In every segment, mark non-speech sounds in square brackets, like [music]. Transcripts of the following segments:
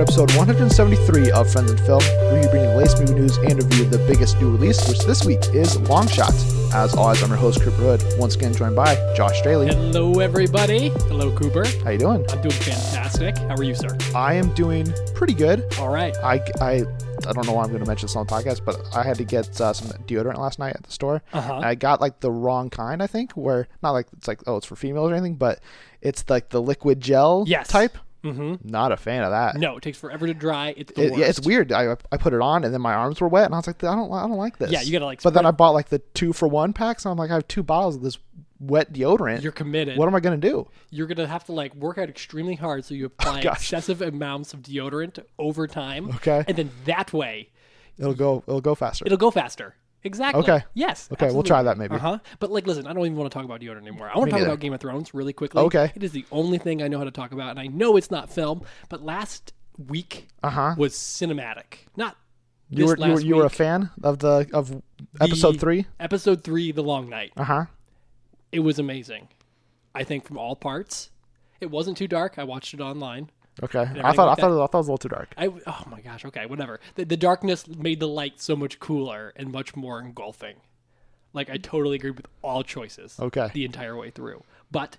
episode 173 of Friends and Film, where you bring the latest movie news and review of the biggest new release, which this week is Long Shot. As always, I'm your host, Cooper Hood, once again joined by Josh Straley. Hello, everybody. Hello, Cooper. How you doing? I'm doing fantastic. How are you, sir? I am doing pretty good. All right. I, I, I don't know why I'm going to mention this on the podcast, but I had to get uh, some deodorant last night at the store. Uh-huh. I got like the wrong kind, I think, where not like it's like oh it's for females or anything, but it's like the liquid gel Yes. type. Mm-hmm. Not a fan of that. No, it takes forever to dry. It's the It, yeah, it's weird. I I put it on and then my arms were wet and I was like, I don't I don't like this. Yeah, you gotta, like, But then I bought like the two for one packs and I'm like, I have two bottles of this wet deodorant. You're committed. what am I gonna do? You're gonna have to like work out extremely hard so you [laughs] apply Oh, excessive amounts of deodorant over time. Okay. And then that way It'll go it'll go faster. it'll go faster. Exactly. Okay. Yes. Okay, we'll try that maybe. Uh huh. But like, listen, I don't even want to talk about deodorant anymore. I want to talk about Game of Thrones really quickly. Okay. It is the only thing I know how to talk about, and I know it's not film. But last week Uh huh. was cinematic. Not You were you were, you were a fan of the of episode The- three. Episode three, The Long Night. Uh huh. It was amazing. I think from all parts. It wasn't too dark. I watched it online. Okay. I thought I thought it, I thought it was a little too dark. I oh my gosh. Okay, whatever. The, the darkness made the light so much cooler and much more engulfing. Like I totally agree with all choices. Okay. The entire way through, but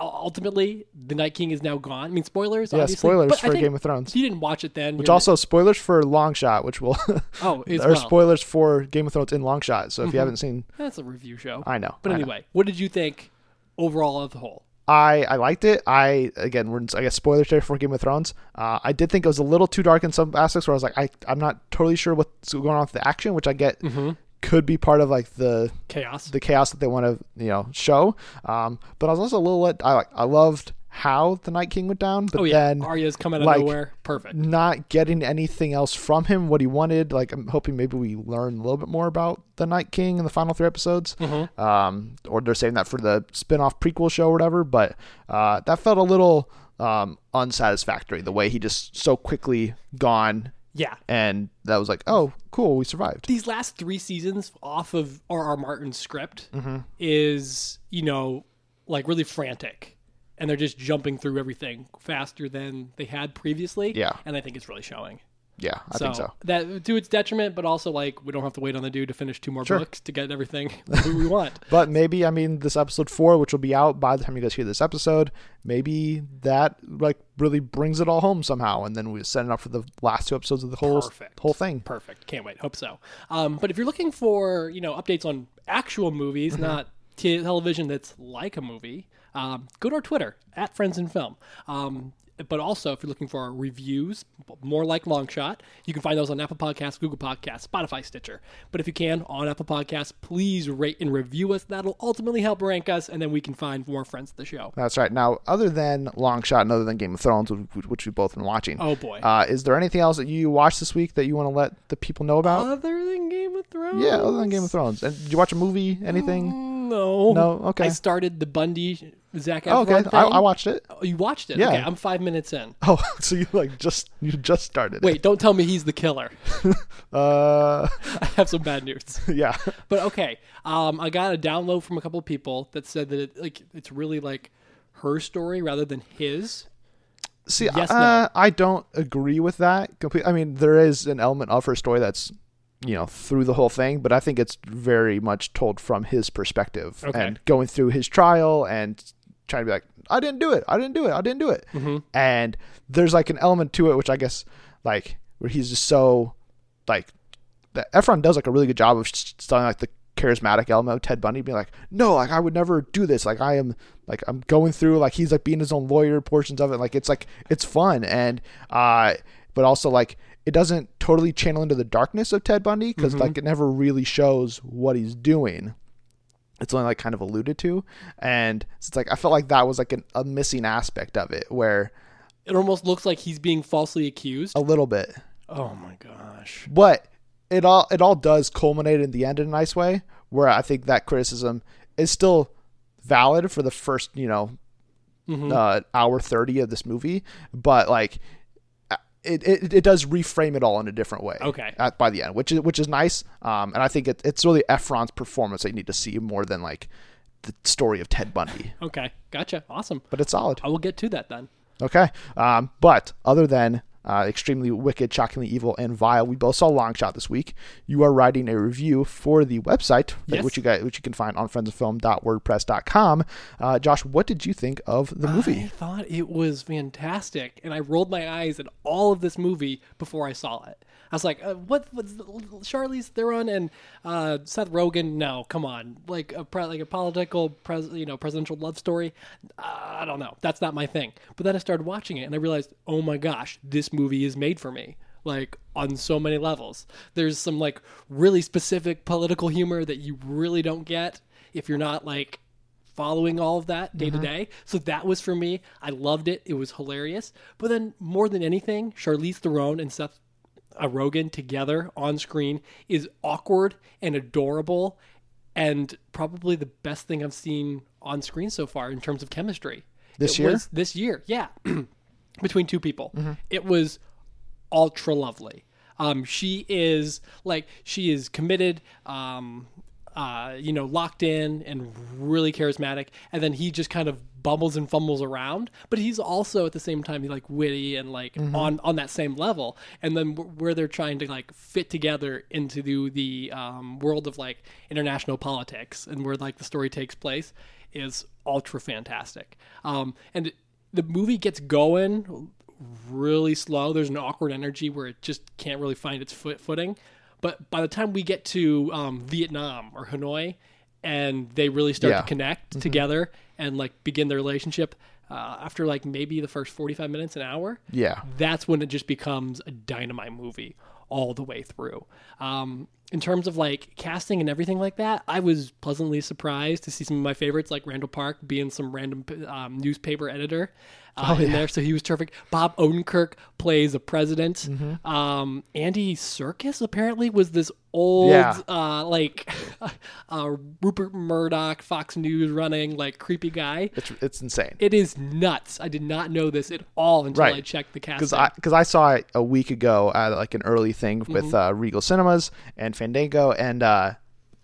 ultimately, the Night King is now gone. I mean, spoilers. Yeah, obviously, spoilers but for Game of Thrones. If you didn't watch it then, Which also spoilers for Long Shot, which will [laughs] oh, as [laughs] or well. spoilers for Game of Thrones in Long Shot. So if you mm-hmm. haven't seen, That's a review show. I know. But I know. anyway, what did you think overall of the whole? I I liked it. I again, we're I guess spoilers there for Game of Thrones. Uh, I did think it was a little too dark in some aspects where I was like, I I'm not totally sure what's going on with the action, which I get Mm-hmm. could be part of like the Chaos. the chaos that they want to you know show. Um, but I was also a little let I like I loved how the Night King went down, but oh yeah, then Arya's come out of nowhere. Perfect. not getting anything else from him what he wanted like i'm hoping maybe we learn a little bit more about the night king in the final three episodes Mm-hmm. um, or they're saying that for the spin-off prequel show or whatever but uh, that felt a little um, unsatisfactory the way he just so quickly gone Yeah. and that was like oh cool we survived these last three seasons off of R.R. Martin's script Mm-hmm. is, you know, like really frantic. And they're just jumping through everything faster than they had previously. Yeah. And I think it's really showing. yeah i think so That to its detriment, but also like we don't have to wait on the dude to finish two more Sure. books to get everything [laughs] we we want. [laughs] but maybe i mean this episode four which will be out by the time you guys hear this episode maybe that like really brings it all home somehow and then we set it up for the last two episodes of the whole Perfect. whole thing Perfect. Can't wait. Hope so. Um, but if you're looking for, you know, updates on actual movies, Mm-hmm. not t- television that's like a movie, um, go to our Twitter at Friends in Film. Um, but also, if you're looking for our reviews, more like Long Shot, you can find those on Apple Podcasts, Google Podcasts, Spotify, Stitcher. But if you can, on Apple Podcasts, please rate and review us. That'll ultimately help rank us, and then we can find more friends of the show. That's right. Now, other than Long Shot and other than Game of Thrones, which- we've both been watching, Oh boy. uh, is there anything else that you watched this week that you want to let the people know about? other than Game of Thrones? yeah, other than Game of Thrones. And did you watch a movie? Anything? No. No? Okay. I started the Bundy Zac Efron Oh, okay. I, I watched it. Oh, you watched it? Yeah. Okay, I'm five minutes in. Oh, [laughs] so you like just you just started? Wait, don't tell me he's the killer. [laughs] Uh, [laughs] I have some bad news. yeah. But okay, um, I got a download from a couple of people that said that it, like it's really like her story rather than his. See, Yes, uh, I don't agree with that. Complete. I mean, there is an element of her story that's you know through the whole thing, but I think it's very much told from his perspective Okay. and going through his trial and trying to be like, I didn't do it, I didn't do it, I didn't do it. Mm-hmm. And there's like an element to it which I guess like where he's just so like that Efron does like a really good job of selling like the charismatic element of Ted Bundy being like, no, like I would never do this. Like I am like I'm going through like he's like being his own lawyer portions of it. Like it's like it's fun and uh but also like it doesn't totally channel into the darkness of Ted Bundy because like it never really shows what he's doing. It's only like kind of alluded to, and it's like I felt like that was like an, a missing aspect of it, where It almost looks like he's being falsely accused. a little bit, Oh my gosh. but it all it all does culminate in the end in a nice way where i think that criticism is still valid for the first you know Mm-hmm. uh, hour 30 of this movie but like it, it, it does reframe it all in a different way Okay. at, by the end which is which is nice um, and i think it, it's really efron's performance that you need to see more than like the story of ted bundy Okay, gotcha. Awesome. but it's solid I will get to that then. Okay. Um, but other than uh, extremely wicked, shockingly evil, and vile. We both saw Longshot this week. You are writing a review for the website, Yes. which you guys, which you can find on friendsofilm.wordpress.com. Uh, Josh, what did you think of the movie? I thought it was fantastic, and I rolled my eyes at all of this movie before I saw it. I was like, uh, "What? What's Charlize Theron and uh, Seth Rogen? No, come on, like a pre- like a political, pres- you know, presidential love story. Uh, I don't know. That's not my thing." But then I started watching it, and I realized, oh my gosh, this movie is made for me. Like on so many levels. There's some like really specific political humor that you really don't get if you're not like following all of that day to day. So that was for me. I loved it. It was hilarious. But then more than anything, Charlize Theron and Seth uh, Rogen together on screen is awkward and adorable and probably the best thing I've seen on screen so far in terms of chemistry. This It year? was this year, yeah. [clears throat] Between two people. It was ultra lovely. Um, she is like she is committed, um, uh, you know, locked in and really charismatic. And then he just kind of bumbles and fumbles around, but he's also at the same time like witty and like on on that same level. And then where they're trying to like fit together into the the um, world of like international politics and where like the story takes place is ultra fantastic. Um, and the movie gets going really slow. There's an awkward energy where it just can't really find its foot footing. But by the time we get to um, Vietnam or Hanoi, and they really start Yeah. to connect together and like begin the relationship, uh, after like maybe the first 45 minutes, an hour, Yeah. that's when it just becomes a dynamite movie all the way through. Um, in terms of like casting and everything like that, I was pleasantly surprised to see some of my favorites, like Randall Park being some random um, newspaper editor uh, Oh, in there, so he was terrific. Bob Odenkirk plays a president. Mm-hmm. Um, Andy Serkis apparently was this old, Yeah. uh, like [laughs] uh, Rupert Murdoch, Fox News running like creepy guy. It's it's insane. It is nuts. I did not know this at all until Right. I checked the cast because. I because I saw it a week ago at like an early thing with Mm-hmm. uh, Regal Cinemas and Fandango, and uh,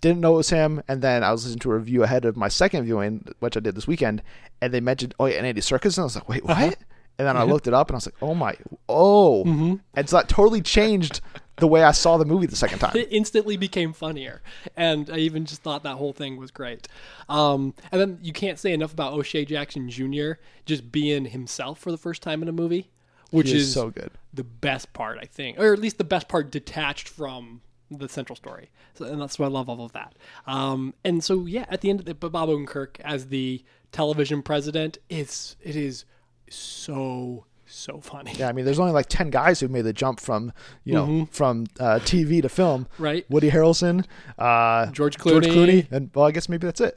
didn't know it was him. And then I was listening to a review ahead of my second viewing, which I did this weekend, and they mentioned oh yeah, and Andy Serkis, and I was like, wait, what? Uh-huh. And then I looked it up, and I was like, oh my, oh, Mm-hmm. and so that totally changed the way I saw the movie the second time. [laughs] it instantly became funnier. And I even just thought that whole thing was great. Um, and then you can't say enough about O'Shea Jackson Jr. just being himself for the first time in a movie, which is is so good. the best part, I think, or at least the best part detached from the central story. So, and that's why I love all of that. Um, and so, yeah, at the end of the, Bob Odenkirk as the television president, it's it is so so funny. Yeah, I mean, there's only like ten guys who made the jump from you know from uh, TV to film. Mm-hmm. Right. Woody Harrelson, uh, George George Clooney. Clooney, and well, I guess maybe that's it.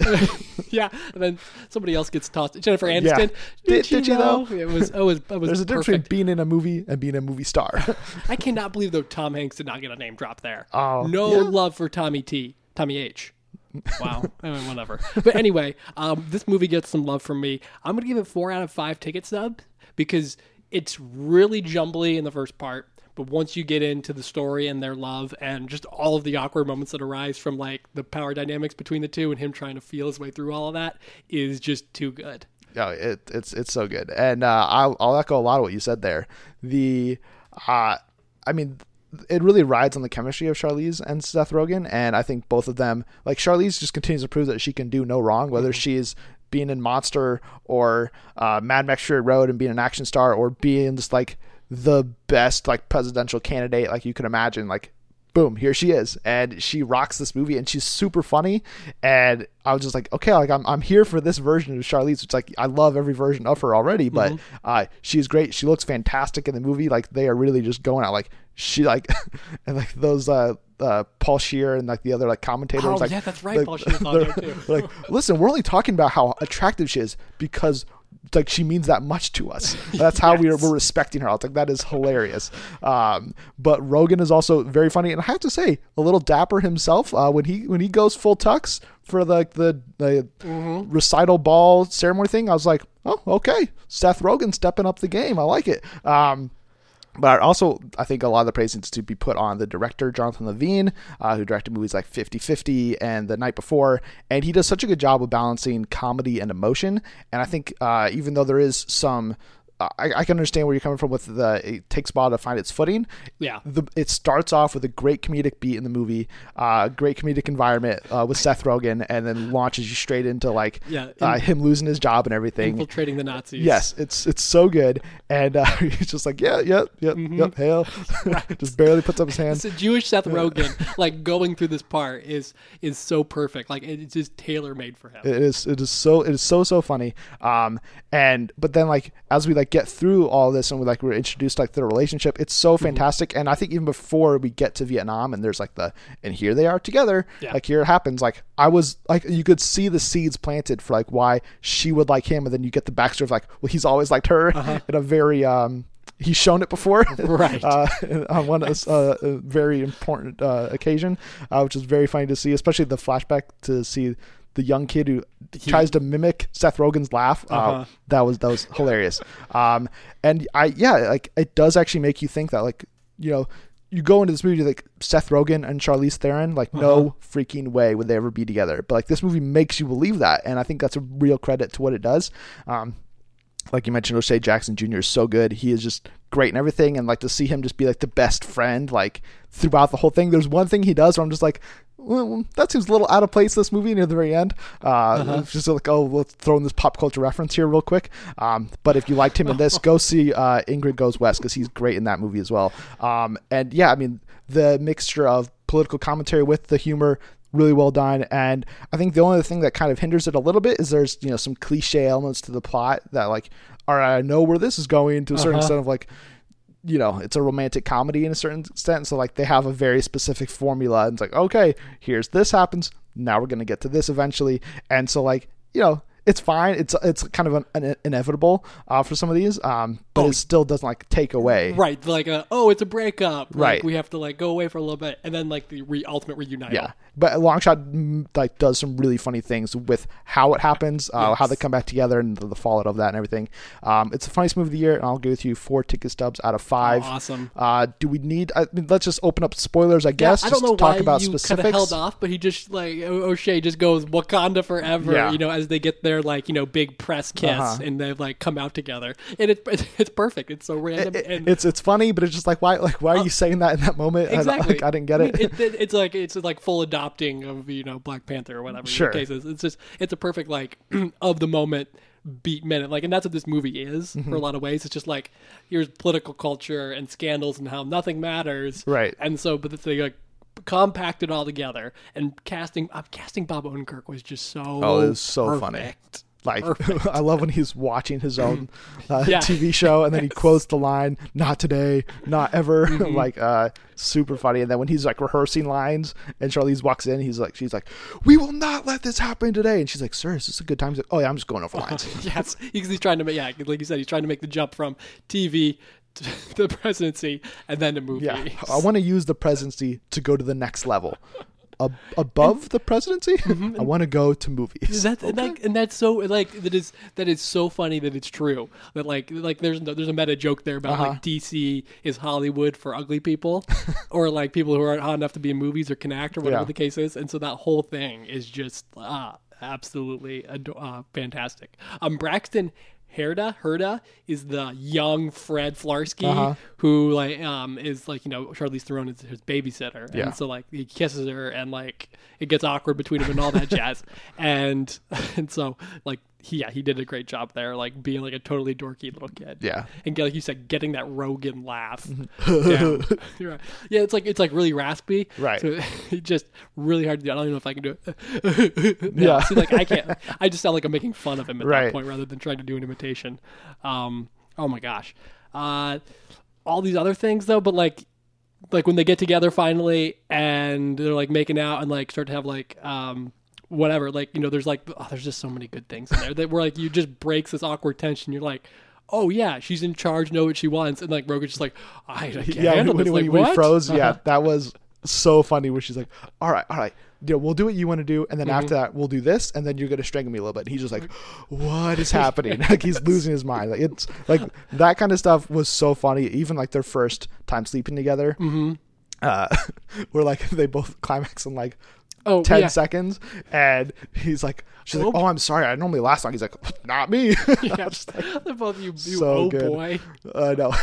[laughs] yeah, and then somebody else gets tossed. Jennifer Aniston. Did- Did, did you you know? though? It was. It was. It was There's a difference between being in a movie and being a movie star. [laughs] I cannot believe though Tom Hanks did not get a name drop there. Oh, no yeah. love for Tommy T. Tommy H. [laughs] Wow. I mean, whatever. But anyway, um, this movie gets some love from me. I'm gonna give it four out of five ticket stubs because it's really jumbly in the first part. But once you get into the story and their love and just all of the awkward moments that arise from like the power dynamics between the two and him trying to feel his way through all of that is just too good. Yeah, it, it's it's so good, and uh, I'll, I'll echo a lot of what you said there. The, uh, I mean, it really rides on the chemistry of Charlize and Seth Rogen, and I think both of them, like Charlize, just continues to prove that she can do no wrong, whether she's being in Monster or uh, Mad Max Fury Road and being an action star, or being just like the best like presidential candidate like you can imagine, like boom, here she is, and she rocks this movie, and she's super funny. And I was just like, okay, like I'm I'm here for this version of Charlize. It's like I love every version of her already, but uh, she's great. She looks fantastic in the movie. Like they are really just going out. Like she like [laughs] and like those uh, uh Paul Scheer and like the other like commentators. Oh, like, yeah, that's right, like, Paul Scheer's on [laughs] there, too. like, listen, we're only talking about how attractive she is because like she means that much to us. [laughs] That's how we are, we're respecting her. I was like, that is hilarious. Um, but Rogen is also very funny, and I have to say, a little dapper himself uh, when he when he goes full tux for the the, the recital ball ceremony thing. I was like, oh, okay, Seth Rogen stepping up the game. I like it. Um, but also, I think a lot of the praise needs to be put on the director, Jonathan Levine, uh, who directed movies like 50 50 and The Night Before. And he does such a good job of balancing comedy and emotion. And I think uh, even though there is some I, I can understand where you're coming from with the it takes a while to find its footing. Yeah. The, it starts off with a great comedic beat in the movie, uh, great comedic environment uh, with Seth Rogen, and then launches you straight into like Yeah, uh, him losing his job and everything. Infiltrating the Nazis. Yes, it's it's so good, and uh, [laughs] he's just like, yeah, yep, yep, Mm-hmm. yep, hail, [laughs] [laughs] just barely puts up his hand. So Jewish Seth Rogen, like going through this part is is so perfect. Like it's just tailor made for him. It is it is so it is so so funny. Um and but then like as we like get through all this and we like we're introduced like the relationship, it's so Mm-hmm. fantastic. And I think even before we get to Vietnam and there's like the and here they are together, Yeah. like here it happens. Like I was like you could see the seeds planted for like why she would like him, and then you get the backstory of like well he's always liked her in a very um he's shown it before Uh-huh. [laughs] Right. [laughs] uh, on one uh, a very important uh, occasion uh, which is very funny to see especially the flashback to see the young kid who tries to mimic Seth Rogen's laugh. Uh, Uh-huh. that was that was [laughs] hilarious. Um, and I yeah, like it does actually make you think that like you know you go into this movie like Seth Rogen and Charlize Theron, like Uh-huh. no freaking way would they ever be together. But like this movie makes you believe that, and I think that's a real credit to what it does. Um, like you mentioned, O'Shea Jackson Jr. is so good. He is just great and everything, and like to see him just be like the best friend like throughout the whole thing. There's one thing he does where I'm just like, well, that seems a little out of place this movie near the very end. Uh, it's Just like, oh, let's throw in this pop culture reference here real quick. Um, but if you liked him in this, [laughs] go see uh, Ingrid Goes West because he's great in that movie as well. Um, and yeah, I mean the mixture of political commentary with the humor really well done and i think the only thing that kind of hinders it a little bit is there's you know some cliche elements to the plot that like all right i know where this is going to a certain Uh-huh. extent of like you know it's a romantic comedy in a certain extent so like they have a very specific formula and it's like okay here's this happens now we're going to get to this eventually and so like you know it's fine it's it's kind of an, an inevitable uh, for some of these um but Oh. it still doesn't like take away Right, like uh, oh, it's a breakup. Like, Right. we have to like go away for a little bit, and then like the re- ultimate reuniting. Yeah, but Longshot mm, like does some really funny things with how it happens, uh, how they come back together, and the, the fallout of that and everything. Um, it's the funniest movie of the year, and I'll give it to you four ticket stubs out of five. awesome. Uh, do we need? I mean, let's just open up spoilers, I Yeah, guess. I don't know to talk why about you kind of held off, but he just like O'Shea just goes Wakanda forever. Yeah. You know, as they get their like you know big press kiss Uh-huh. and they like come out together, and it, [laughs] it's perfect. It's so random. It- and it's it's funny, but it's just like why like why are you saying that in that moment? [laughs] I exactly. like, I didn't get I mean, it. it, it's like it's like full adopting of you know Black Panther or whatever. Sure. It's just it's a perfect like [clears throat] of the moment beat minute like and that's what this movie is Mm-hmm. for a lot of ways it's just like here's political culture and scandals and how nothing matters Right. and so but they like compact it all together and casting uh, casting Bob Odenkirk was just so Oh, it was so funny. Like [laughs] I love when he's watching his own uh, Yeah. TV show and then he [laughs] quotes the line "Not today, not ever." [laughs] Mm-hmm. like uh, super funny. And then when he's like rehearsing lines and Charlize walks in, he's like, she's like, "We will not let this happen today." And she's like, "Sir, is this a good time?" He's like, "Oh yeah, I'm just going over lines." yes, he's, he's trying to make yeah, like you said, he's trying to make the jump from TV to the presidency and then to movie. yeah, I want to use the presidency to go to the next level. Ab- above the presidency, [laughs] I want to go to movies. That's and, that, and that's so like that is that is so funny that it's true that like like there's no, there's a meta joke there about Uh-huh. like DC is Hollywood for ugly people [laughs] or like people who aren't hot enough to be in movies or can act or whatever Yeah. the case is and so that whole thing is just ah absolutely uh, fantastic. Um Braxton Herda Herda is the young Fred Flarsky Uh-huh. who like um is like you know Charlize Theron is his babysitter Yeah. and so like he kisses her and like it gets awkward between him and all that [laughs] jazz and [laughs] and so like he yeah he did a great job there like being like a totally dorky little kid Yeah. and get, like you said getting that Rogen laugh. [laughs] [laughs] You're right. yeah it's like it's like really raspy Right. so [laughs] it just really hard to do I don't even know if I can do it Yeah. see like I can't I just sound like I'm making fun of him at Right. that point rather than trying to do an imitation um oh my gosh uh all these other things though but like like when they get together finally and they're like making out and like start to have like um whatever like you know there's like oh, there's just so many good things in there that where like you just breaks this awkward tension you're like oh yeah she's in charge know what she wants and like Roger's just like I, I can't yeah, handle when, this when, like, when he froze, Uh-huh. yeah, that was so funny. Where she's like, "All right, all right, yeah, we'll do what you want to do, and then Mm-hmm. after that, we'll do this, and then you're gonna strangle me a little bit." And he's just like, "What is happening?" [laughs] like he's losing his mind. Like it's like that kind of stuff was so funny. Even like their first time sleeping together, mm-hmm. uh, [laughs] where like [laughs] they both climax and like. Oh, 10 yeah. seconds and he's like she's like Oh. oh i'm sorry i normally last long he's like [laughs] not me [laughs] Yeah, [laughs] they're both you, you so oh good. boy. i know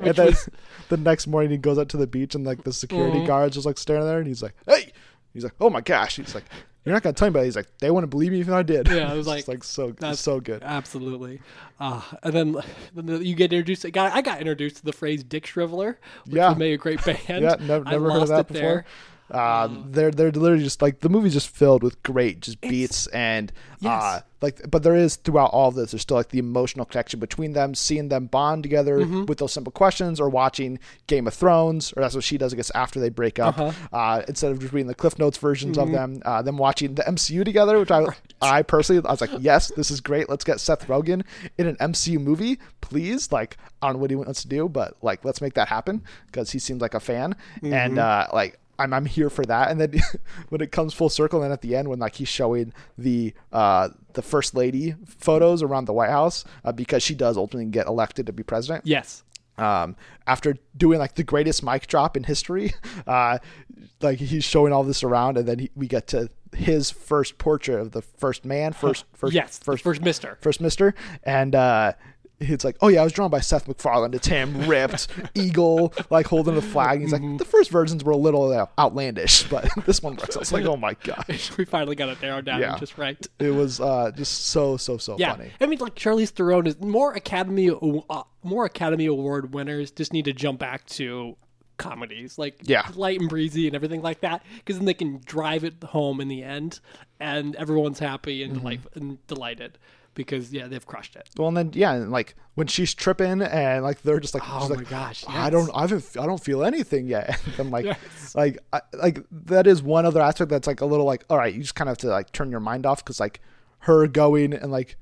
and then was- the next morning he goes out to the beach and like the security Mhm. guards just like staring there and he's like hey he's like oh my gosh he's like you're not gonna tell anybody he's like they wouldn't believe me if I did Yeah, it was It's like, like so that's- so good Absolutely. Uh, and then, then you get introduced. I got, I got introduced to the phrase "Dick Shriveler," which Yeah. make a great band. Yeah, never, never heard of that before. there. Um, they're they're literally just like the movie's just filled with great just beats and Yes. uh, like but there is throughout all of this there's still like the emotional connection between them seeing them bond together Mm-hmm. with those simple questions or watching Game of Thrones or that's what she does I guess after they break up Uh-huh. uh, instead of just reading the Cliff Notes versions Mm-hmm. of them uh, them watching the MCU together which I I personally I was like yes this is great let's get Seth Rogen in an MCU movie please like I don't know what he wants to do but like let's make that happen because he seems like a fan Mm-hmm. and uh, like I'm I'm here for that. And then [laughs] when it comes full circle, and at the end when like he's showing the uh the first lady photos around the White House uh, because she does ultimately get elected to be president. Yes. Um, after doing like the greatest mic drop in history, [laughs] uh, like he's showing all this around, and then he, we get to his first portrait of the first man, first first yes. first First Mister. first mister and uh it's like, oh yeah, I was drawn by Seth MacFarlane. It's him, ripped, eagle, like holding the flag. He's Mm-hmm. like, the first versions were a little uh, outlandish, but [laughs] this one works. I was like, [laughs] oh my god, [laughs] we finally got it narrowed down Yeah. just right. it was uh, just so so so Yeah, funny. I mean, like Charlize Theron is more Academy uh, more Academy Award winners just need to jump back to comedies like Yeah. light and breezy and everything like that because then they can drive it home in the end and everyone's happy Mm-hmm. and, delight- and delighted because yeah they've crushed it. Well, and then yeah, and like when she's tripping and like they're just like, Oh my like, gosh, I don't, I haven't, I don't feel anything yet. [laughs] And I'm like, Yes. like, I, like that is one other aspect that's like a little like, all right, you just kind of have to like turn your mind off because like her going and like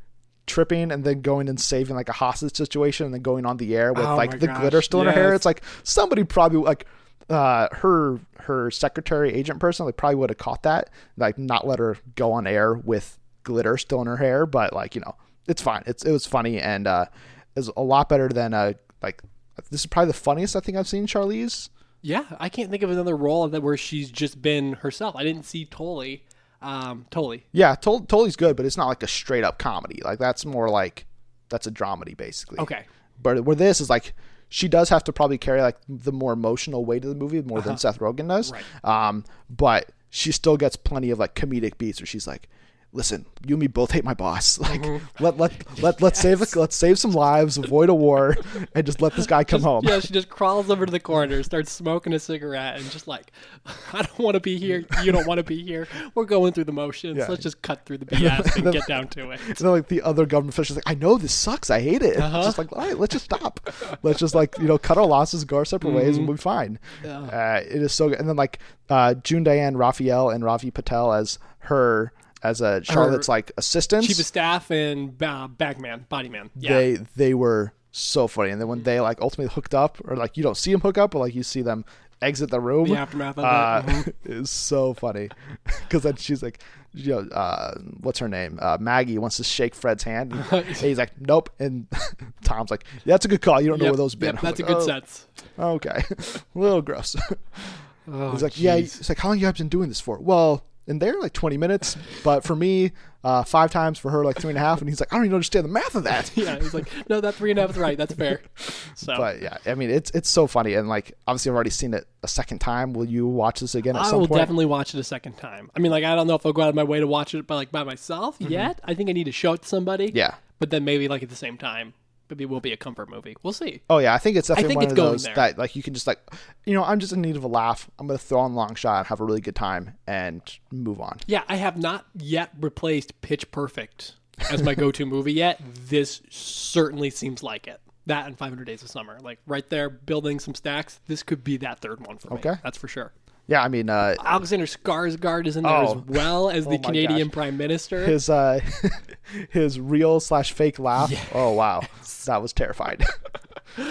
tripping and then going and saving like a hostage situation and then going on the air with Oh like the gosh, glitter still in her hair. It's like somebody probably like uh her her secretary agent person like probably would have caught that like not let her go on air with glitter still in her hair but like you know it's fine it's it was funny and uh is a lot better than uh like this is probably the funniest i think i've seen charlize Yeah, I can't think of another role that where she's just been herself. I didn't see Tully. Um, Tully. yeah Tol- totally good but it's not like a straight up comedy like that's more like that's a dramedy basically Okay. but where this is like she does have to probably carry like the more emotional weight of the movie more than Seth Rogen does. Right. Um, but she still gets plenty of like comedic beats where she's like, "Listen, you and me both hate my boss. [laughs] Like, let let let let's [laughs] save let's save some lives, avoid a war, and just let this guy come home." Yeah, she [laughs] just crawls over to the corner, starts smoking a cigarette, and just like, I don't want to be here. You don't want to be here. We're going through the motions. Yeah. Let's just cut through the BS and get down to it. And then like the other government officials like, I know this sucks. I hate it. It's Uh-huh. just like, all right, let's just stop. let's just like you know cut our losses, go our separate ways, and we'll be fine. Mm-hmm. Yeah. Uh, it is so good. And then like uh, June Diane Raphael and Ravi Patel as her as a Charlotte's like assistant, Chief of staff and uh, bagman, body man. Yeah. They they were so funny. And then when they like ultimately hooked up, or like you don't see them hook up, but like you see them exit the room. The aftermath of uh, it. Mhm. is so funny [laughs] because then she's like, you know, uh, what's her name? Uh, Maggie wants to shake Fred's hand. [laughs] And he's like, nope. And [laughs] Tom's like, yeah, that's a good call. You don't know where those been. yep, that's was a good "Oh, sense. Okay, a little gross. Oh, He's like, yeah. jeez. It's like, how long you guys been doing this for? Well, in there like 20 minutes, but for me, uh, five times. For her, like three and a half. And he's like, I don't even understand the math of that. [laughs] Yeah, he's like, no, that three and a half is right. That's fair. [laughs] So But yeah, I mean, it's it's so funny, and like obviously I've already seen it a second time. Will you watch this again at I some will point? definitely watch it a second time. I mean, like, I don't know if I'll go out of my way to watch it, by like by myself yet. I think I need to show it to somebody. Mm-hmm. Yeah. But then maybe like at the same time, maybe it will be a comfort movie. We'll see. Oh yeah, I think it's definitely think one it's of those there. that like you can just like, you know, I'm just in need of a laugh. I'm gonna throw on long shot, and have a really good time, and move on. Yeah, I have not yet replaced Pitch Perfect as my go-to [laughs] movie yet. This certainly seems like it. That and 500 Days of Summer, like right there, building some stacks. This could be that third one for me. Okay. that's for sure. Yeah, I mean, uh, Alexander Skarsgård is in there Oh. as well as Oh the my Canadian gosh. Prime Minister. his uh, [laughs] his real slash fake laugh. Oh wow, that was terrifying. [laughs]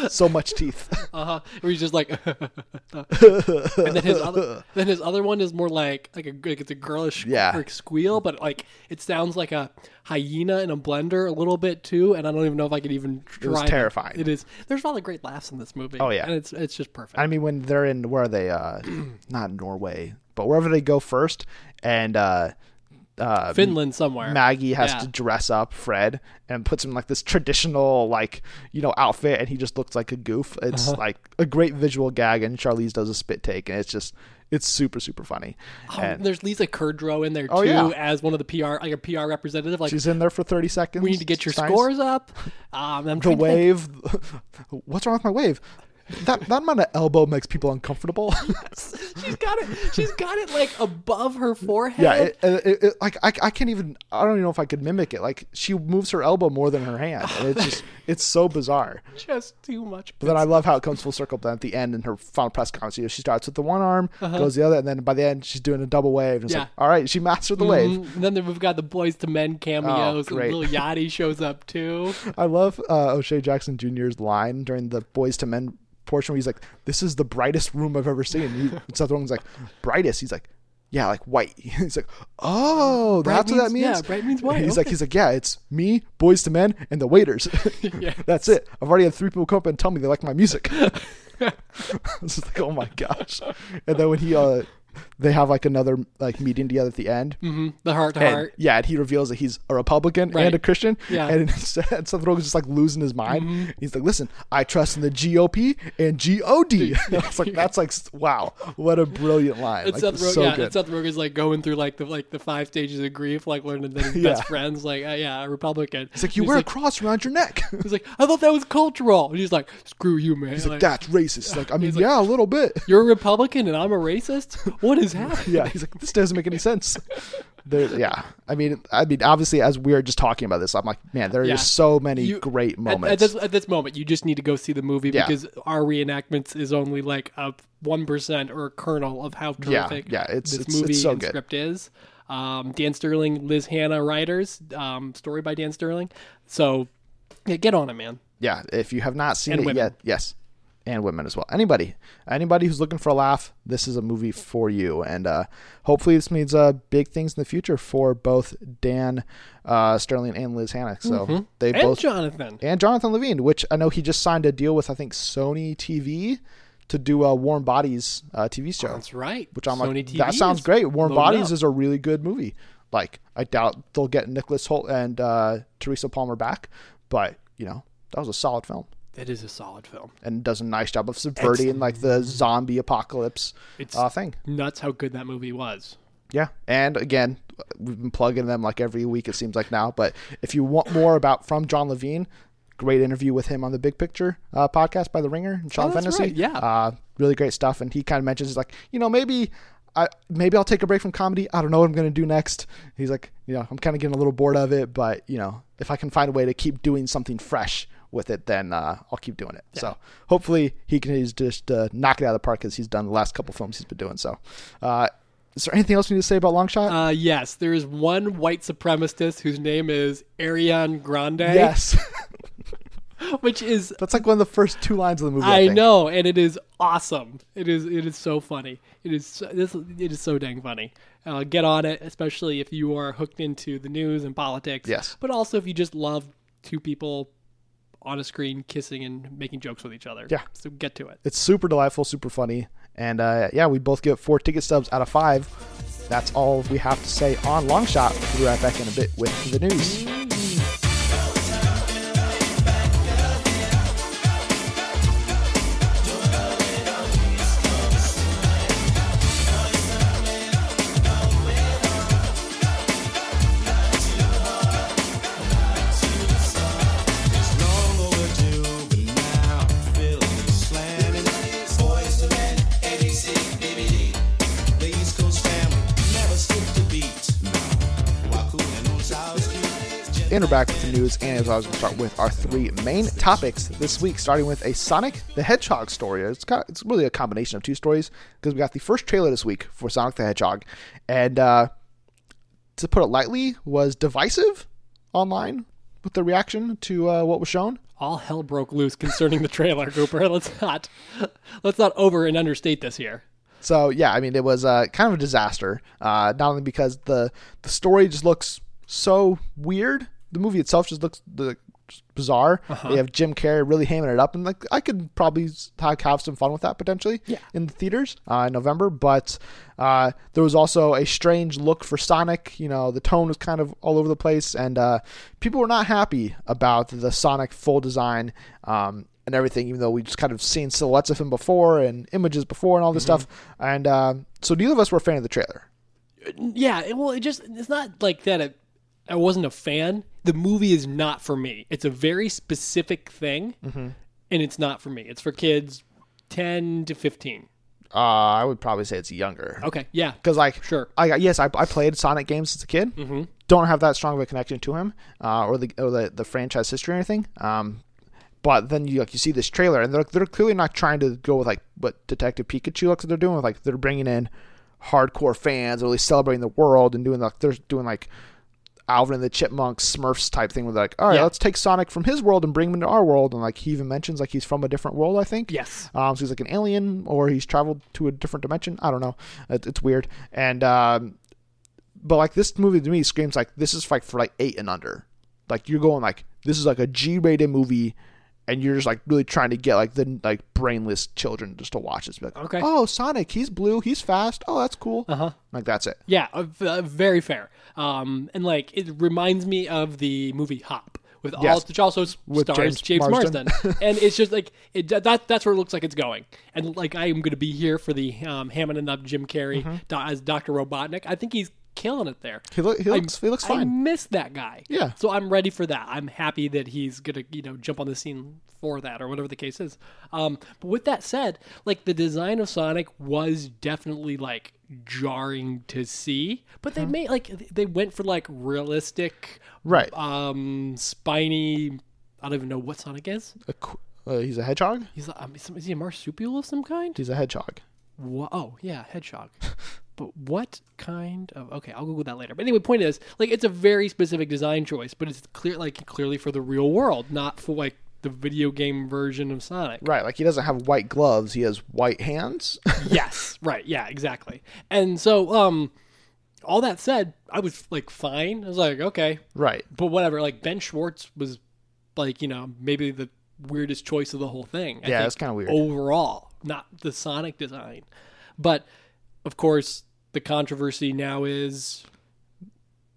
so much teeth. [laughs] Uh-huh. Where he's just like, [laughs] and then his other, [laughs] then his other one is more like like a like it's a girlish Yeah. like squeal, but like it sounds like a hyena in a blender a little bit too. And I don't even know if I could even try. was to- terrifying. It is. There's a lot of great laughs in this movie. Oh, yeah. and it's it's just perfect. I mean, when they're in where are they? Uh, [clears throat] not Norway. but wherever they go first, and uh, uh, Finland somewhere. Maggie has Yeah. to dress up Fred and puts him in like this traditional like you know outfit, and he just looks like a goof. It's Uh-huh. like a great visual gag, and Charlize does a spit take, and it's just it's super super funny. Oh, and there's Lisa Kudrow in there too Oh, yeah. as one of the PR, like a PR representative. Like she's in there for thirty seconds. we need to get your nice. scores up. [laughs] Um, I'm The trying to think- wave. [laughs] What's wrong with my wave? That that amount of elbow makes people uncomfortable. [laughs] she's got it. She's got it like above her forehead. yeah, it, it, it, like I, I can't even. I don't even know if I could mimic it. Like she moves her elbow more than her hand, and it's just [laughs] it's so bizarre. just too much. But then I love how it comes full circle. Then at the end, in her final press conference, you know, she starts with the one arm, goes the other, and then by the end, she's doing a double wave. And it's like, Uh-huh. Yeah. all right, she mastered the wave. Mhm. And then we've got the Boyz II Men cameos. Oh, and Lil Yachty shows up too. [laughs] I love uh, O'Shea Jackson Jr.'s line during the Boyz II Men portion where he's like, "This is the brightest room I've ever seen." He, [laughs] Seth Rogen's like, "Brightest?" He's like, "Yeah, like white." [laughs] He's like, "Oh, Bright that's what that means- means." yeah, bright means white, He's like, he's like, "Yeah, it's me, Boyz II Men, and the waiters." [laughs] Yes. That's it. I've already had three people come up and tell me they like my music. it's just like, oh my gosh. And then when he uh they have like another like meeting together at the end. hmm The heart to And, heart. yeah, and he reveals that he's a Republican Right. and a Christian. Yeah. And [laughs] instead, Seth Rogen's just like losing his mind. Mm-hmm. He's like, listen, I trust in the GOP and GOD. it's [laughs] [laughs] like, that's like, wow, what a brilliant line. It's like, Seth, Rogen, so yeah, good. Seth Rogen's like going through like the like the five stages of grief, like learning that his Yeah. best friend's like, uh, yeah, a Republican. It's like, you he's wear like, a cross around your neck. he's like, I thought that was cultural. And he's like, screw you, man. He's like, that's racist. Like, I mean, like- yeah, a little bit. You're a Republican and I'm a racist. What is happening? yeah, [laughs] he's like, this doesn't make any sense. [laughs] There, yeah, I mean, I mean, obviously, as we are just talking about this, I'm like, man, there are Yeah. just so many You- great moments. at this at this moment, you just need to go see the movie Yeah. because our reenactments is only like a one percent or a kernel of how Yeah, terrific yeah, it's- this it's- movie it's so and good. script is. Um, Dan Sterling, Liz Hannah writers, um, story by Dan Sterling. So yeah, get on it, man. yeah, if you have not seen And it women. yet, yes, and women as well. Anybody, anybody who's looking for a laugh, this is a movie for you. And uh, hopefully, this means uh, big things in the future for both Dan uh, Sterling and Liz Hannah. So they And both Jonathan. and Jonathan Levine, which I know he just signed a deal with, I think Sony TV to do a Warm Bodies uh, TV show. That's right. which I'm Sony like, TV that sounds great. Warm Bodies up. is a really good movie. Like, I doubt they'll get Nicholas Hoult and uh, Teresa Palmer back, but you know, that was a solid film It is a solid film. and does a nice job of subverting like the zombie apocalypse It's uh, thing. nuts how good that movie was. Yeah, and again, we've been plugging them like every week. It seems like now. But if you want more about from John Levine, great interview with him on the Big Picture uh, podcast by The Ringer and Sean Oh, Fennessey. right, yeah. uh, really great stuff. And he kind of mentions like, you know, maybe. I, maybe I'll take a break from comedy. I don't know what I'm going to do next. He's like, you know, I'm kind of getting a little bored of it, but you know, if I can find a way to keep doing something fresh with it, then uh, I'll keep doing it. So hopefully he can just uh, knock it out of the park as he's done the last couple films he's been doing. So, uh, is there anything else we need to say about Longshot? Uh, yes, there is one white supremacist whose name is Ariana Grande. yes. [laughs] which is That's like one of the first two lines of the movie. I, I know, and it is awesome. It is it is so funny. It is so, this it is so dang funny. Uh, get on it, especially if you are hooked into the news and politics. Yes. but also if you just love two people on a screen kissing and making jokes with each other. Yeah. so get to it. It's super delightful, super funny, and uh, yeah, we both give four ticket stubs out of five. That's all we have to say on Longshot. We'll be right back in a bit with the news. And we're back with the news, and as always, we'll start with our three main topics this week, starting with a Sonic the Hedgehog story. It's got, it's really a combination of two stories because we got the first trailer this week for Sonic the Hedgehog, and uh, to put it lightly, was divisive online with the reaction to uh, what was shown. All hell broke loose concerning the trailer, Cooper. [laughs] Let's not let's not over and understate this here. So yeah, I mean, it was uh, kind of a disaster. Uh, not only because the the story just looks so weird, the movie itself just looks the bizarre. They have Jim Carrey really hamming it up, and like I could probably have have some fun with that potentially Yeah. in the theaters uh, in November. But uh, there was also a strange look for Sonic. You know, the tone was kind of all over the place, and uh, people were not happy about the Sonic full design. Um, and everything, even though we just kind of seen silhouettes of him before and images before and all this stuff, and uh, so neither of us were a fan of the trailer. Yeah, well, it just it's not like that. It, I wasn't a fan. The movie is not for me. It's a very specific thing, Mm-hmm. and it's not for me. It's for kids ten to fifteen. Uh, I would probably say it's younger. Okay, yeah, because like Sure. I yes, I, I played Sonic games as a kid. Mm-hmm. Don't have that strong of a connection to him uh, or the or the, the franchise history or anything. Um, but then you like you see this trailer and they're they're clearly not trying to go with like what Detective Pikachu looks like they're doing. Like they're bringing in hardcore fans, really celebrating the world and doing like they're doing like Alvin and the Chipmunks Smurfs type thing. Where they're like, all right, Yeah. let's take Sonic from his world and bring him into our world. And like he even mentions like he's from a different world. I think. yes, Um, so he's like an alien, or he's traveled to a different dimension. I don't know. It, it's weird. And um, but like this movie to me screams like this is like for like eight and under. Like you're going like this is like a G-rated movie, and you're just like really trying to get like the like brainless children just to watch this. Like, Okay. Oh, Sonic, he's blue, he's fast. Oh, that's cool. uh huh. Like that's it. Yeah, uh, uh, very fair. Um, and like it reminds me of the movie Hop with all, Yes. which also With stars James James, Marsden. Marsden, [laughs] and it's just like it that that's where it looks like it's going. And like I am going to be here for the um, hamming it up Jim Carrey Mm-hmm. do- as Doctor Robotnik. I think he's killing it there. He, look, he looks he looks I fine. miss that guy. Yeah. So I'm ready for that. I'm happy that he's gonna, you know, jump on the scene for that or whatever the case is. Um, but with that said, like the design of Sonic was definitely like jarring to see, but they made like they went for like realistic, Right. um, spiny. I don't even know what Sonic is. A qu- uh, he's a hedgehog. He's um, is he a marsupial of some kind? He's a hedgehog. Wha- oh yeah, hedgehog. [laughs] but what kind of? Okay, I'll Google that later. But anyway, point is, like, it's a very specific design choice, but it's clear, like, clearly for the real world, not for like the video game version of Sonic. Right. Like he doesn't have white gloves. He has white hands. [laughs] yes, right, yeah, exactly. And so, um, all that said, I was like fine. I was like, okay, right. but whatever. Like Ben Schwartz was, like, you know, maybe the weirdest choice of the whole thing. I Yeah, think, it's kinda weird. overall, not the Sonic design. But of course, the controversy now is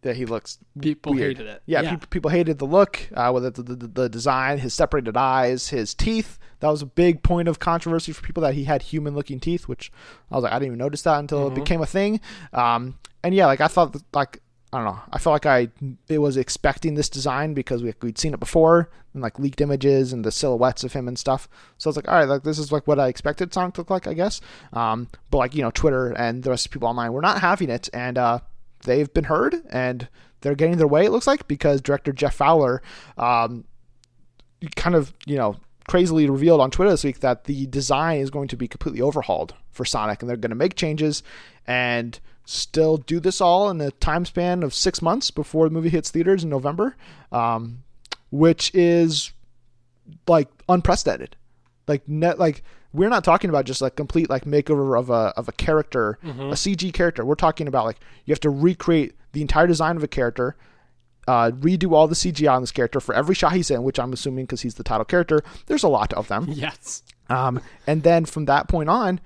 That he looks people weird. hated it. Yeah, People, people hated the look, uh, whether the, the, the design, his separated eyes, his teeth. That was a big point of controversy for people that he had human looking teeth, which I was like, I didn't even notice that until Mm-hmm. it became a thing. Um, and yeah, like I thought, like I don't know, I felt like I it was expecting this design because we, we'd seen it before and like leaked images and the silhouettes of him and stuff. So I was like, all right, like this is like what I expected Sonic to look like, I guess. Um, but like you know, Twitter and the rest of people online were not having it, and uh, they've been heard and they're getting their way. It looks like because director Jeff Fowler, um, kind of you know crazily revealed on Twitter this week that the design is going to be completely overhauled for Sonic, and they're going to make changes and still do this all in a time span of six months before the movie hits theaters in November, um, which is like unprecedented. Like net, like we're not talking about just like complete like makeover of a of a character, a CG character. We're talking about like you have to recreate the entire design of a character, uh, redo all the CGI on this character for every shot he's in, which I'm assuming because he's the title character. There's a lot of them. [laughs] Yes. Um, and then from that point on,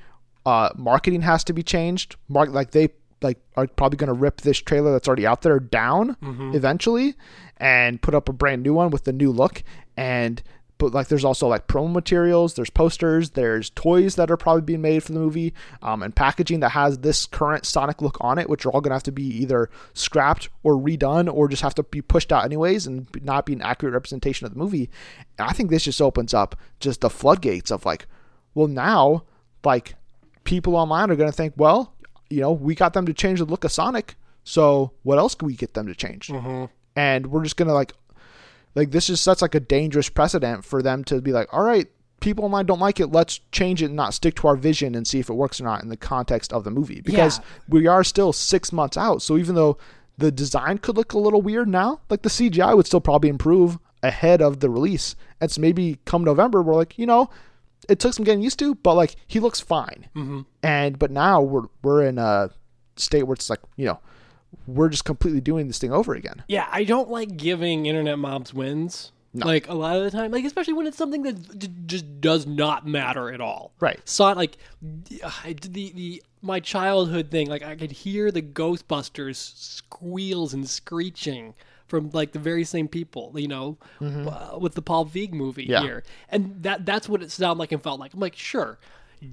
uh, marketing has to be changed. Mark like they like are probably going to rip this trailer that's already out there down eventually, and put up a brand new one with the new look. And but like there's also like promo materials, there's posters, there's toys that are probably being made for the movie, um, and packaging that has this current Sonic look on it, which are all going to have to be either scrapped or redone, or just have to be pushed out anyways, and not be an accurate representation of the movie. And I think this just opens up just the floodgates of like, well now like people online are going to think, well, you know, we got them to change the look of Sonic, so what else can we get them to change? Mm-hmm. And we're just to like, like this is such like a dangerous precedent for them to be like, all right, people online don't like it, let's change it and not stick to our vision and see if it works or not in the context of the movie because Yeah. we are still six months out. So even though the design could look a little weird now, like the CGI would still probably improve ahead of the release. And so maybe come November, we're like, you know, it took some getting used to, but like he looks fine. Mm-hmm. And but now we're we're in a state where it's like you know we're just completely doing this thing over again. Yeah, I don't like giving internet mobs wins Like a lot of the time, like especially when it's something that d- just does not matter at all. Right. Saw it like I did the the my childhood thing. Like I could hear the Ghostbusters squeals and screeching from like the very same people. You know, uh, with the Paul Feig movie Yeah. here, and that that's what it sounded like and felt like. I'm like, sure,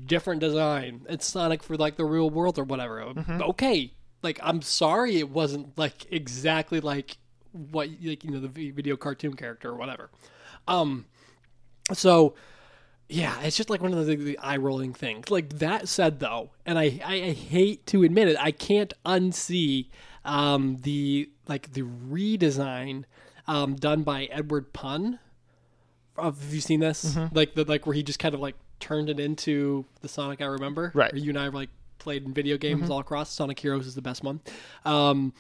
different design. It's Sonic for like the real world or whatever. Okay. Like I'm sorry it wasn't like exactly like what like you know the video cartoon character or whatever. Um so yeah, it's just like one of the, the eye rolling things. Like that said though, and I, I, I hate to admit it, I can't unsee um the like the redesign um done by Edward Pun. Have you seen this? Like the like where he just kind of like turned it into the Sonic I remember. Right. Where you and I like played in video games all across. Sonic Heroes is the best one. Um,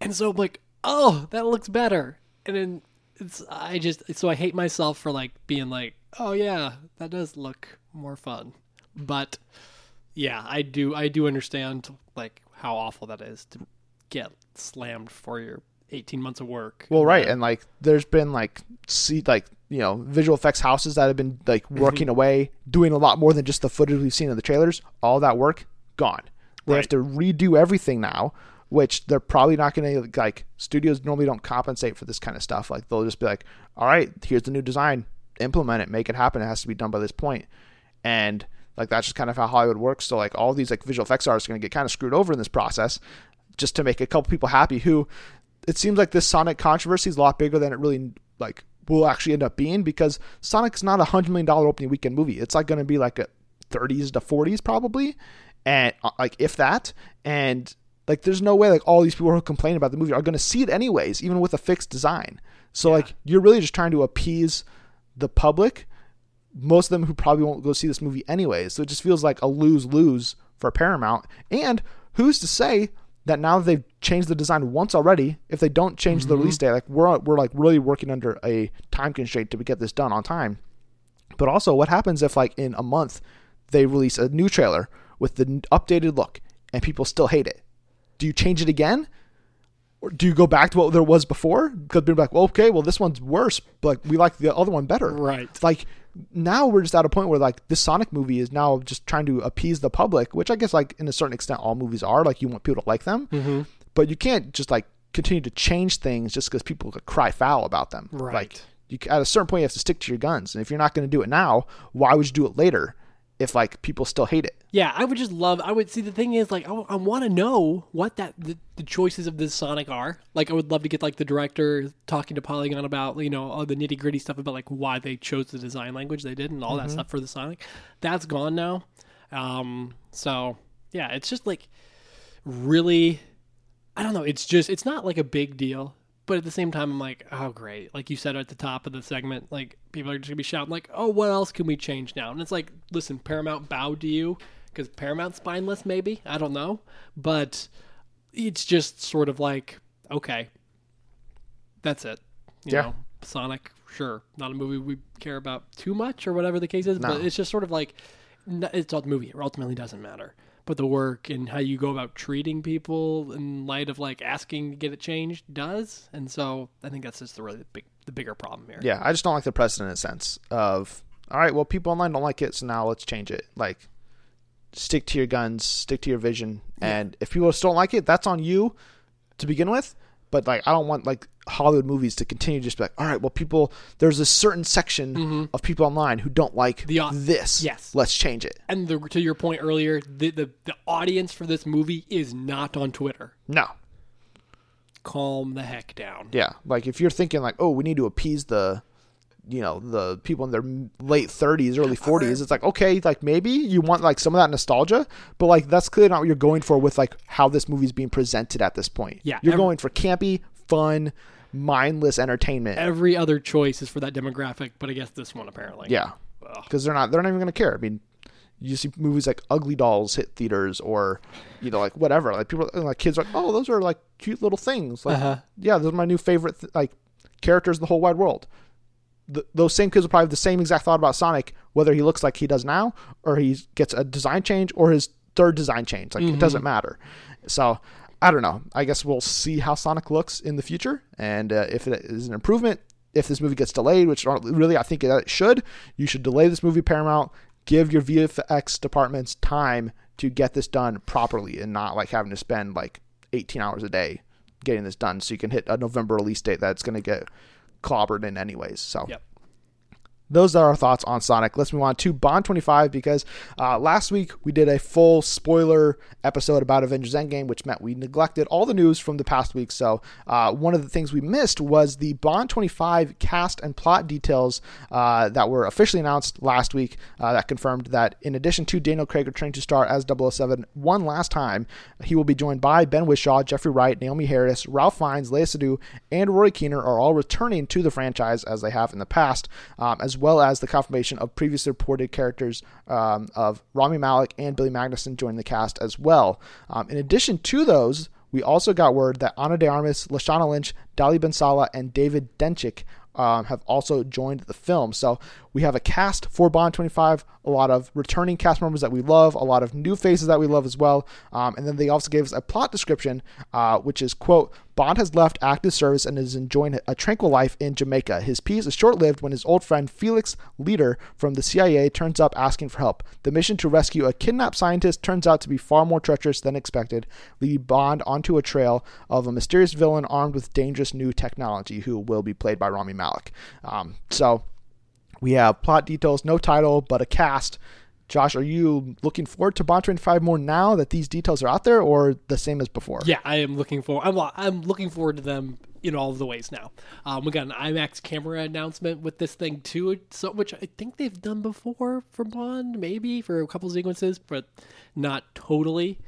and so I'm like, oh, that looks better. And then it's I just so I hate myself for like being like, oh yeah, that does look more fun. But yeah, I do I do understand like how awful that is to get slammed for your 18 months of work. Well, right, uh, and like there's been like see like you know visual effects houses that have been like mm-hmm. working away, doing a lot more than just the footage we've seen in the trailers. All that work gone. They have to redo everything now, which they're probably not going to like. Studios normally don't compensate for this kind of stuff. Like they'll just be like, "All right, here's the new design, implement it, make it happen. It has to be done by this point," and like that's just kind of how Hollywood works. So like all these like visual effects artists are going to get kind of screwed over in this process, just to make a couple people happy who it seems like this Sonic controversy is a lot bigger than it really like will actually end up being because Sonic's not a hundred million dollar opening weekend movie. It's like going to be like a 30s to 40s probably, and uh, like if that, and like there's no way like all these people who complain about the movie are going to see it anyways, even with a fixed design. So like you're really just trying to appease the public. Most of them who probably won't go see this movie anyways. So it just feels like a lose lose for Paramount. And who's to say that now they've changed the design once already, if they don't change the mm-hmm. release date, like we're we're like really working under a time constraint to get this done on time. But also, what happens if like in a month they release a new trailer with the updated look and people still hate it? Do you change it again? Or do you go back to what there was before? Because people are like, well, okay, well, this one's worse, but like, we like the other one better. Right. Like now we're just at a point where like this Sonic movie is now just trying to appease the public, which I guess like in a certain extent all movies are. Like you want people to like them, mm-hmm. but you can't just like continue to change things just because people cry foul about them. Right. Like you at a certain point you have to stick to your guns, and if you're not going to do it now, why would you do it later? If like people still hate it. Yeah, I would just love. I would see the thing is like I, want to know what that the, the choices of this Sonic are. Like I would love to get like the director talking to Polygon about you know all the nitty gritty stuff about like why they chose the design language they did and all that stuff for the Sonic. That's gone now. Um, so yeah, it's just like really. I don't know. It's just it's not like a big deal, but at the same time, I'm like, oh great. Like you said at the top of the segment, like people are just gonna be shouting like, oh, what else can we change now? And it's like, listen, Paramount bowed to you because Paramount's spineless, maybe I don't know, but it's just sort of like, okay, that's it. You Yeah. know, Sonic, sure, not a movie we care about too much or whatever the case is, but it's just sort of like, it's all the movie. It ultimately doesn't matter. But the work and how you go about treating people in light of like asking to get it changed does, and so I think that's just the really big, the bigger problem here. Yeah, I just don't like the precedent sense of all right, well, people online don't like it, so now let's change it. Like, stick to your guns, stick to your vision, and if people still don't like it, that's on you to begin with. But like, I don't want like Hollywood movies to continue just be like, all right, well, people, there's a certain section of people online who don't like Mm-hmm. The this. yes. let's change it. And the, to your point earlier, the, the the audience for this movie is not on Twitter. No, Calm the heck down. Yeah, like if you're thinking like, oh, we need to appease the, you know, the people in their late 30s, early 40s, it's like okay, like maybe you want like some of that nostalgia, but like that's clearly not what you're going for with like how this movie's being presented at this point. Yeah, you're every- going for campy, fun, mindless entertainment. Every other choice is for that demographic, but I guess this one apparently. yeah, because they're not they're not even going to care. I mean. You see movies like Ugly Dolls hit theaters, or you know, like whatever. Like people, like kids, are like, oh, those are like cute little things. Like, Uh-huh. yeah, those are my new favorite th- like characters in the whole wide world. Th those same kids will probably have the same exact thought about Sonic, whether he looks like he does now, or he gets a design change, or his third design change. Like it doesn't matter. So I don't know. I guess we'll see how Sonic looks in the future, and uh, if it is an improvement, if this movie gets delayed, which really I think it should, you should delay this movie, Paramount. Give your VFX departments time to get this done properly and not like having to spend like 18 hours a day getting this done so you can hit a November release date that's going to get clobbered in anyways. So Yep. Those are our thoughts on Sonic. Let's move on to Bond 25 because uh, last week we did a full spoiler episode about Avengers Endgame, which meant we neglected all the news from the past week. So uh, one of the things we missed was the Bond 25 cast and plot details uh, that were officially announced last week uh, that confirmed that in addition to Daniel Craig returning to star as 007 one last time, he will be joined by Ben Whishaw, Jeffrey Wright, Naomie Harris, Ralph Fiennes, Léa Seydoux, and Rory Kinnear are all returning to the franchise as they have in the past, um, as well as the confirmation of previously reported characters um, of Rami Malek and Billy Magnussen joining the cast as well. Um, in addition to those, we also got word that Ana de Armas, Lashana Lynch, Dali Benssalah, and David Dencik um, have also joined the film. So we have a cast for Bond 25, a lot of returning cast members that we love, a lot of new faces that we love as well. Um, and then they also gave us a plot description, uh, which is, quote, Bond has left active service and is enjoying a tranquil life in Jamaica. His peace is short lived when his old friend Felix Leiter from the CIA turns up asking for help. The mission to rescue a kidnapped scientist turns out to be far more treacherous than expected, leading Bond onto a trail of a mysterious villain armed with dangerous new technology who will be played by Rami Malek. Um, so we have plot details, no title, but a cast. Josh, are you looking forward to Bond 25 more now that these details are out there, or the same as before? Yeah, I am looking for. I'm I'm looking forward to them in all of the ways now. Um, we got an IMAX camera announcement with this thing too, so which I think they've done before for Bond, maybe for a couple sequences, but not totally.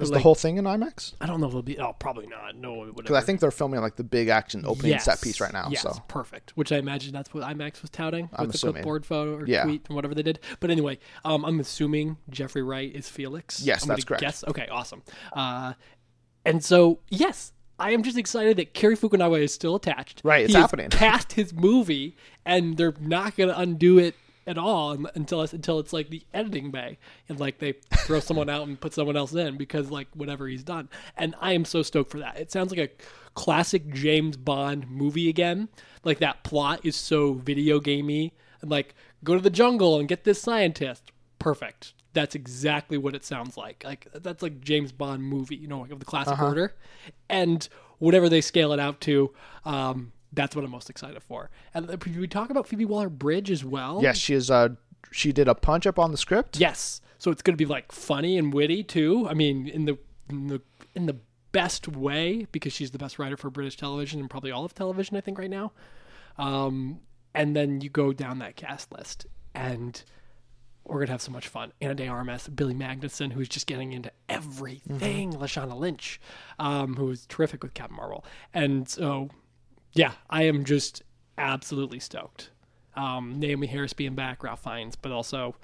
Is Like, the whole thing in IMAX? I don't know if it'll be. Oh, probably not. No. Because I think they're filming like the big action opening set piece right now. Yes, So perfect. Which I imagine that's what IMAX was touting with I'm the assuming. clipboard photo or Yeah. tweet and whatever they did. But anyway, um, I'm assuming Jeffrey Wright is Felix. Yes, I'm that's correct. Guess. Okay, awesome. Uh, and so yes, I am just excited that Cary Fukunaga is still attached. Right, it's He happening. [laughs] Cast his movie, and they're not going to undo it at all until it's, until it's like the editing bay. And like they throw [laughs] someone out and put someone else in because like whatever he's done. And i am so stoked for that. It sounds like a classic james bond movie again. Like that plot is so video gamey. And like go to the jungle and get this scientist. Perfect. That's exactly what it sounds like. Like that's like james bond movie you know like of the classic Uh-huh. order. And whatever they scale it out to um that's what I'm most excited for. And we talk about Phoebe Waller Bridge as well. yes, she is. Uh, she did a punch up on the script. Yes. So it's going to be like funny and witty too. I mean, in the in the in the best way because she's the best writer for British television and probably all of television, I think, right now. Um, and then you go down that cast list, and we're gonna have so much fun. Ana De Armas, Billy Magnussen, who's just getting into everything. Lashana Lynch, um, who was terrific with Captain Marvel, and so yeah, I am just absolutely stoked. Um, Naomi Harris being back, Ralph Fiennes, but also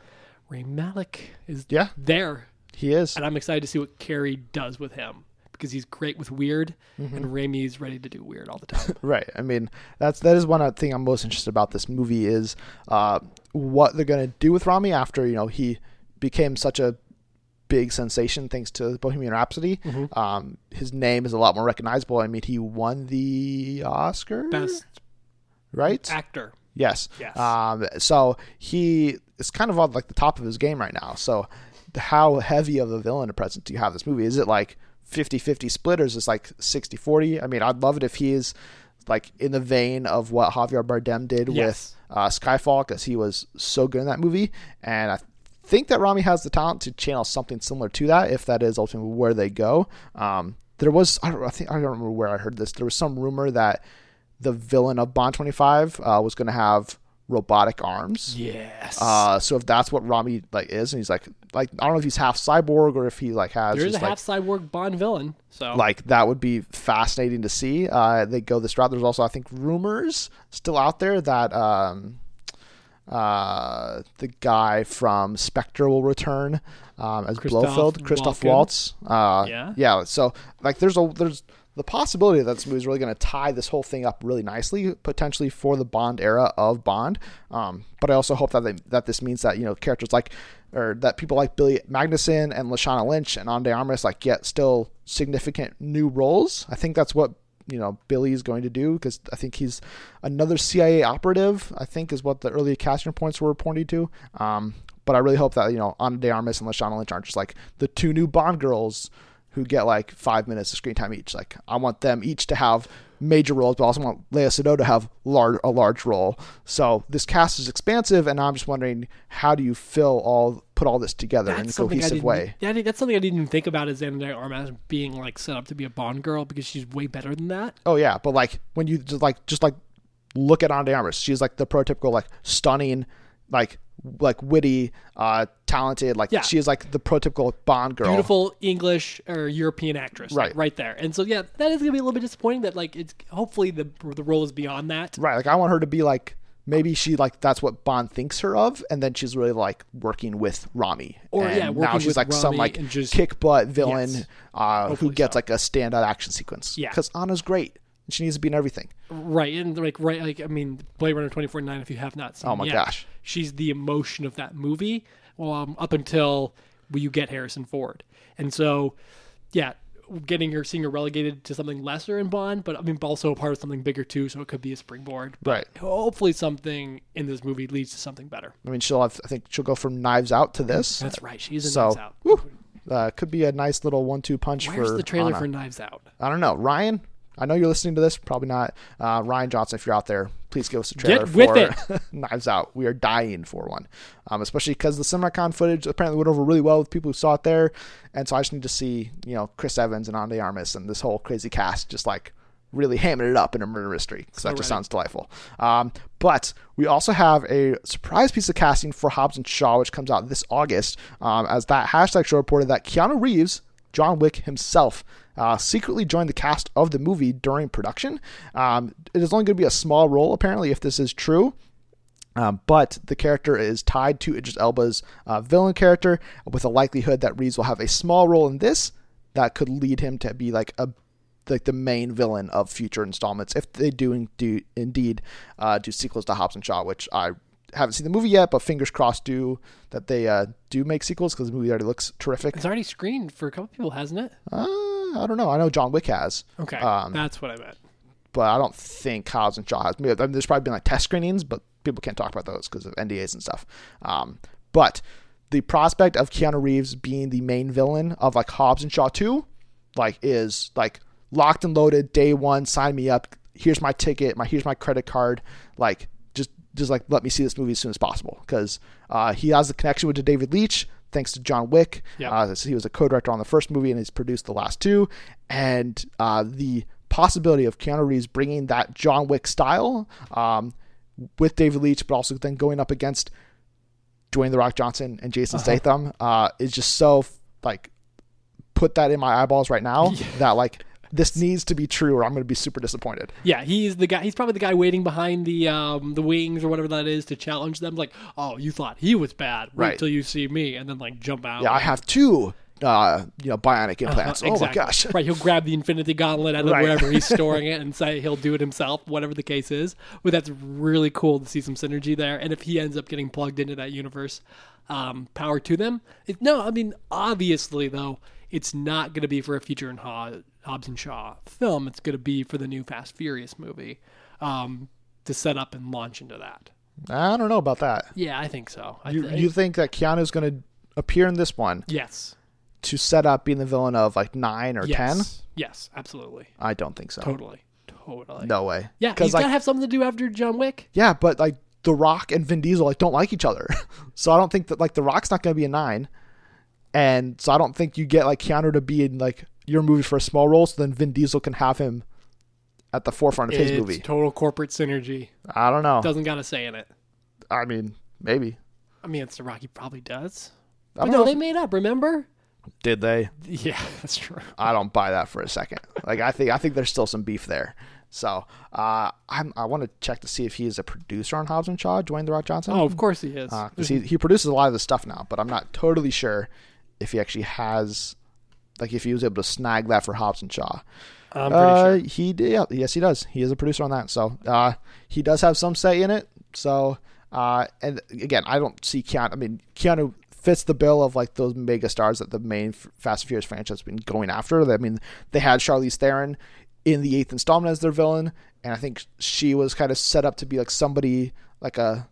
Rami Malek is Yeah. there, He is. and I'm excited to see what Cary does with him because he's great with weird, Mm-hmm. and Rami's ready to do weird all the time. [laughs] Right. I mean, that's that is one thing I'm most interested about this movie is uh, what they're going to do with Rami after you know he became such a big sensation thanks to Bohemian Rhapsody. Mm-hmm. Um, his name is a lot more recognizable. I mean, he won the Oscar, Best right? actor. Yes. Yes. Um, so he is kind of on like the top of his game right now. So how heavy of a villain a presence do you have this movie? Is it like 50-50 split or is this like 60-40? I mean, I'd love it if he is like in the vein of what Javier Bardem did Yes. with uh, Skyfall because he was so good in that movie. And I think that Rami has the talent to channel something similar to that if that is ultimately where they go. Um, there was I don't I think I don't remember where I heard this. There was some rumor that the villain of Bond 25 uh, was going to have robotic arms. Yes. Uh, so if that's what Rami like is, and he's like, like I don't know if he's half cyborg or if he like has there is a like, half cyborg Bond villain, so like that would be fascinating to see. Uh, they go this route. There's also I think rumors still out there that um, uh, the guy from Spectre will return um, as Christoph Blofeld, Christoph Waltz. Uh, Yeah. yeah. So like, there's a there's the possibility that this movie is really going to tie this whole thing up really nicely, potentially for the Bond era of Bond. Um, but I also hope that they, that this means that you know characters like or that people like Billy Magnussen and Lashana Lynch and Ana de Armas like get still significant new roles. I think that's what you know Billy's going to do because I think he's another CIA operative. I think is what the early casting points were pointing to. Um, but I really hope that you know Ana de Armas and Lashana Lynch aren't just like the two new Bond girls who get like five minutes of screen time each. Like I want them each to have major roles, but I also want Léa Seydoux to have large a large role. So this cast is expansive, and I'm just wondering how do you fill all put all this together in a cohesive way. Yeah, that's something I didn't even think about as de Armas being like set up to be a Bond girl because she's way better than that. Oh yeah, but like when you just like just like look at de Armas, she's like the prototypical like stunning, like like witty, uh, talented. Like Yeah. she is like the prototypical Bond girl. Beautiful English or European actress, like, Right. right there. And so yeah, that is gonna be a little bit disappointing. That like it's hopefully the the role is beyond that. Right. Like I want her to be like maybe she like that's what Bond thinks her of, and then she's really like working with Rami. Or, and yeah, now she's with like some like just- kick butt villain Yes. uh, who gets so. like a standout action sequence. Yeah. Because Anna's great. and She needs to be in everything. Right, and like right, like I mean, Blade Runner twenty forty nine. If you have not seen, Oh my yet, gosh. She's the emotion of that movie. Well, um, up until you get Harrison Ford, and so yeah, getting her, seeing her relegated to something lesser in Bond, but I mean, also a part of something bigger too. So it could be a springboard. But Right. Hopefully, something in this movie leads to something better. I mean, she'll have. I think she'll go from Knives Out to this. That's right. She's in So, Knives Out. whew, uh, could be a nice little one-two punch Where's for the trailer Anna. for Knives Out? I don't know, Ryan. I know you're listening to this. Probably not. Uh, Rian Johnson, if you're out there, please give us a trailer Get with for [laughs] Knives Out. We are dying for one, um, especially because the CinemaCon footage apparently went over really well with people who saw it there, and so I just need to see you know Chris Evans and Ana de Armas and this whole crazy cast just like really hamming it up in a murder mystery because that just sounds delightful. Um, but we also have a surprise piece of casting for Hobbs and Shaw, which comes out this August, um, as that hashtag show reported that Keanu Reeves John Wick himself uh, secretly joined the cast of the movie during production. Um, it is only going to be a small role, apparently, if this is true. Um, but the character is tied to Idris Elba's uh, villain character, with a likelihood that Reeves will have a small role in this that could lead him to be like a like the main villain of future installments if they do, do indeed uh, do sequels to Hobbs and Shaw, which I haven't seen the movie yet, but fingers crossed do that they uh, do make sequels because the movie already looks terrific. It's already screened for a couple people, hasn't it? Uh, I don't know. I know John Wick has. Okay, Um, that's what I meant. but I don't think Hobbs and Shaw has. I mean, there's probably been like test screenings, but people can't talk about those because of NDAs and stuff. Um, but the prospect of Keanu Reeves being the main villain of like Hobbs and Shaw 2, like is like locked and loaded day one. Sign me up. Here's my ticket. My here's my credit card. Like just just like let me see this movie as soon as possible because uh, he has the connection with David Leitch thanks to John Wick. Yep. Uh, so he was a co-director on the first movie and he's produced the last two. And uh, the possibility of Keanu Reeves bringing that John Wick style um, with David Leitch, but also then going up against Dwayne the Rock Johnson and Jason Statham uh, is just so like put that in my eyeballs right now [laughs] that like this needs to be true or I'm going to be super disappointed. Yeah, he's the guy. He's probably the guy waiting behind the um, the wings or whatever that is to challenge them. Like, oh, you thought he was bad. Wait Right. till you see me, and then like jump out. Yeah, I have two uh, you know bionic implants. Uh, Oh my gosh. right, he'll grab the Infinity Gauntlet out of Right. wherever he's [laughs] storing it and say he'll do it himself, whatever the case is. But that's really cool to see some synergy there. And if he ends up getting plugged into that universe, um, power to them. It, no, I mean, obviously, though, it's not going to be for a future in Ho- Hobbs and Shaw film. It's going to be for the new Fast Furious movie um, to set up and launch into that. I don't know about that. Yeah, I think so. I You, think- you think that Keanu's going to appear in this one yes. to set up being the villain of like 9 or 10? Yes. Yes, absolutely. I don't think so. Totally. Totally. No way. Yeah, he's Cuz got like to have something to do after John Wick. Yeah, but like The Rock and Vin Diesel like don't like each other, [laughs] so I don't think that like The Rock's not going to be a nine, and so I don't think you get like Keanu to be in like your movie for a small role, so then Vin Diesel can have him at the forefront of his movie. total corporate synergy. I don't know. Doesn't got to say in it. I mean, maybe. I mean, it's the Rocky probably does. I But no, know they made up. Remember? Did they? Yeah, [laughs] that's true. I don't buy that for a second. Like I think I think there's still some beef there. So uh, I'm, I want to check to see if he is a producer on Hobbs and Shaw, Dwayne the Rock Johnson. Oh, of course he is. because he he produces a lot of the stuff now, but I'm not totally sure if he actually has, like, if he was able to snag that for Hobbs and Shaw. I'm pretty Uh, sure. He did, yeah, yes, he does. He is a producer on that, so uh, he does have some say in it. So, uh, and again, I don't see Keanu. I mean, Keanu fits the bill of like those mega stars that the main Fast and Furious franchise has been going after. I mean, they had Charlize Theron in the eighth installment as their villain, and I think she was kind of set up to be like somebody like a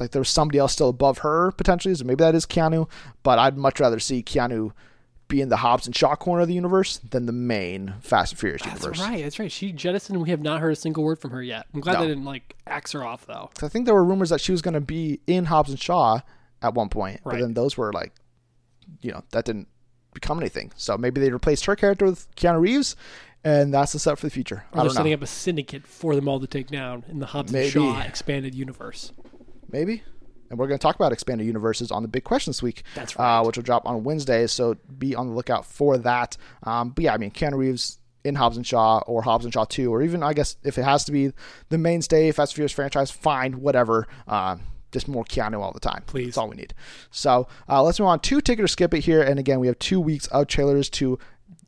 like there was somebody else still above her potentially, so maybe that is Keanu. But I'd much rather see Keanu be in the Hobbs and Shaw corner of the universe than the main Fast and Furious That's universe. That's right. That's right. She jettisoned. We have not heard a single word from her yet. I'm glad No. they didn't like axe her off though. I think there were rumors that she was going to be in Hobbs and Shaw at one point, right. but then those were like, you know, that didn't become anything. So maybe they replaced her character with Keanu Reeves, and that's the set for the future. Or I they're don't know. setting up a syndicate for them all to take down in the Hobbs and Shaw expanded universe. Maybe. And we're going to talk about expanded universes on the big question this week. That's right. Uh, which will drop on Wednesday. So be on the lookout for that. Um, but yeah, I mean, Keanu Reeves in Hobbs and Shaw or Hobbs and Shaw 2, or even, I guess, if it has to be the mainstay Fast and Furious franchise, fine, whatever. Uh, just more Keanu all the time. Please. That's all we need. So uh, let's move on. to ticket or skip it here. And again, we have two weeks of trailers to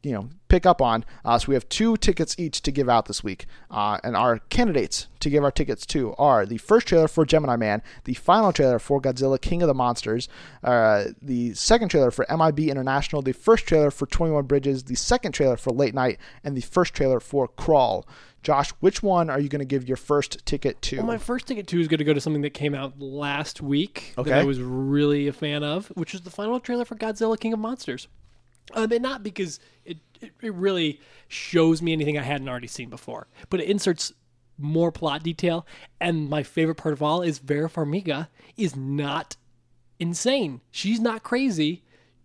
you know pick up on. Uh, so we have two tickets each to give out this week, uh, and our candidates to give our tickets to are the first trailer for Gemini Man, the final trailer for Godzilla King of the Monsters, uh, the second trailer for MIB International, the first trailer for Twenty One Bridges, the second trailer for Late Night, and the first trailer for Crawl. Josh, which one are you going to give your first ticket to? Well, my first ticket too is going to go to something that came out last week that Okay. I was really a fan of, which is the final trailer for Godzilla King of Monsters. Um, and not because it, it, it really shows me anything I hadn't already seen before, but it inserts more plot detail. And my favorite part of all is Vera Farmiga is not insane. She's not crazy.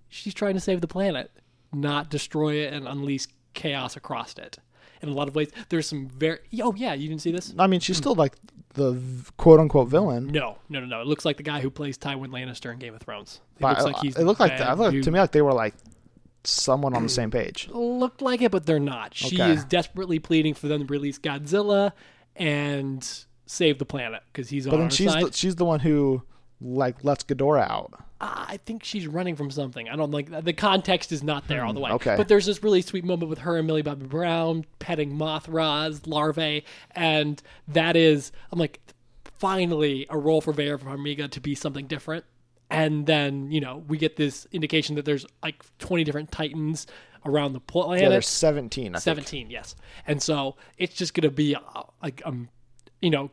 She's trying to save the planet, not destroy it and unleash chaos across it. In a lot of ways, there's some very. Oh yeah, you didn't see this? I mean, she's still like the quote unquote villain. No, no, no, no. It looks like the guy who plays Tywin Lannister in Game of Thrones. It But looks I- like he's. it looked like that. It looked to me like they were like someone on the same page. [clears throat] looked like it, but they're not. She Okay. is desperately pleading for them to release Godzilla and save the planet because he's on But then she's side. the, she's the one who like lets Ghidorah out. Uh, I think she's running from something. I don't like the context is not there all the way. Hmm, okay. But there's this really sweet moment with her and Millie Bobby Brown petting Mothra's larvae, and that is I'm like, finally a role for Vera Farmiga to be something different. And then you know we get this indication that there's like 20 different Titans around the planet. Yeah, there's 17. I think. 17 yes and so it's just gonna be uh, like um you know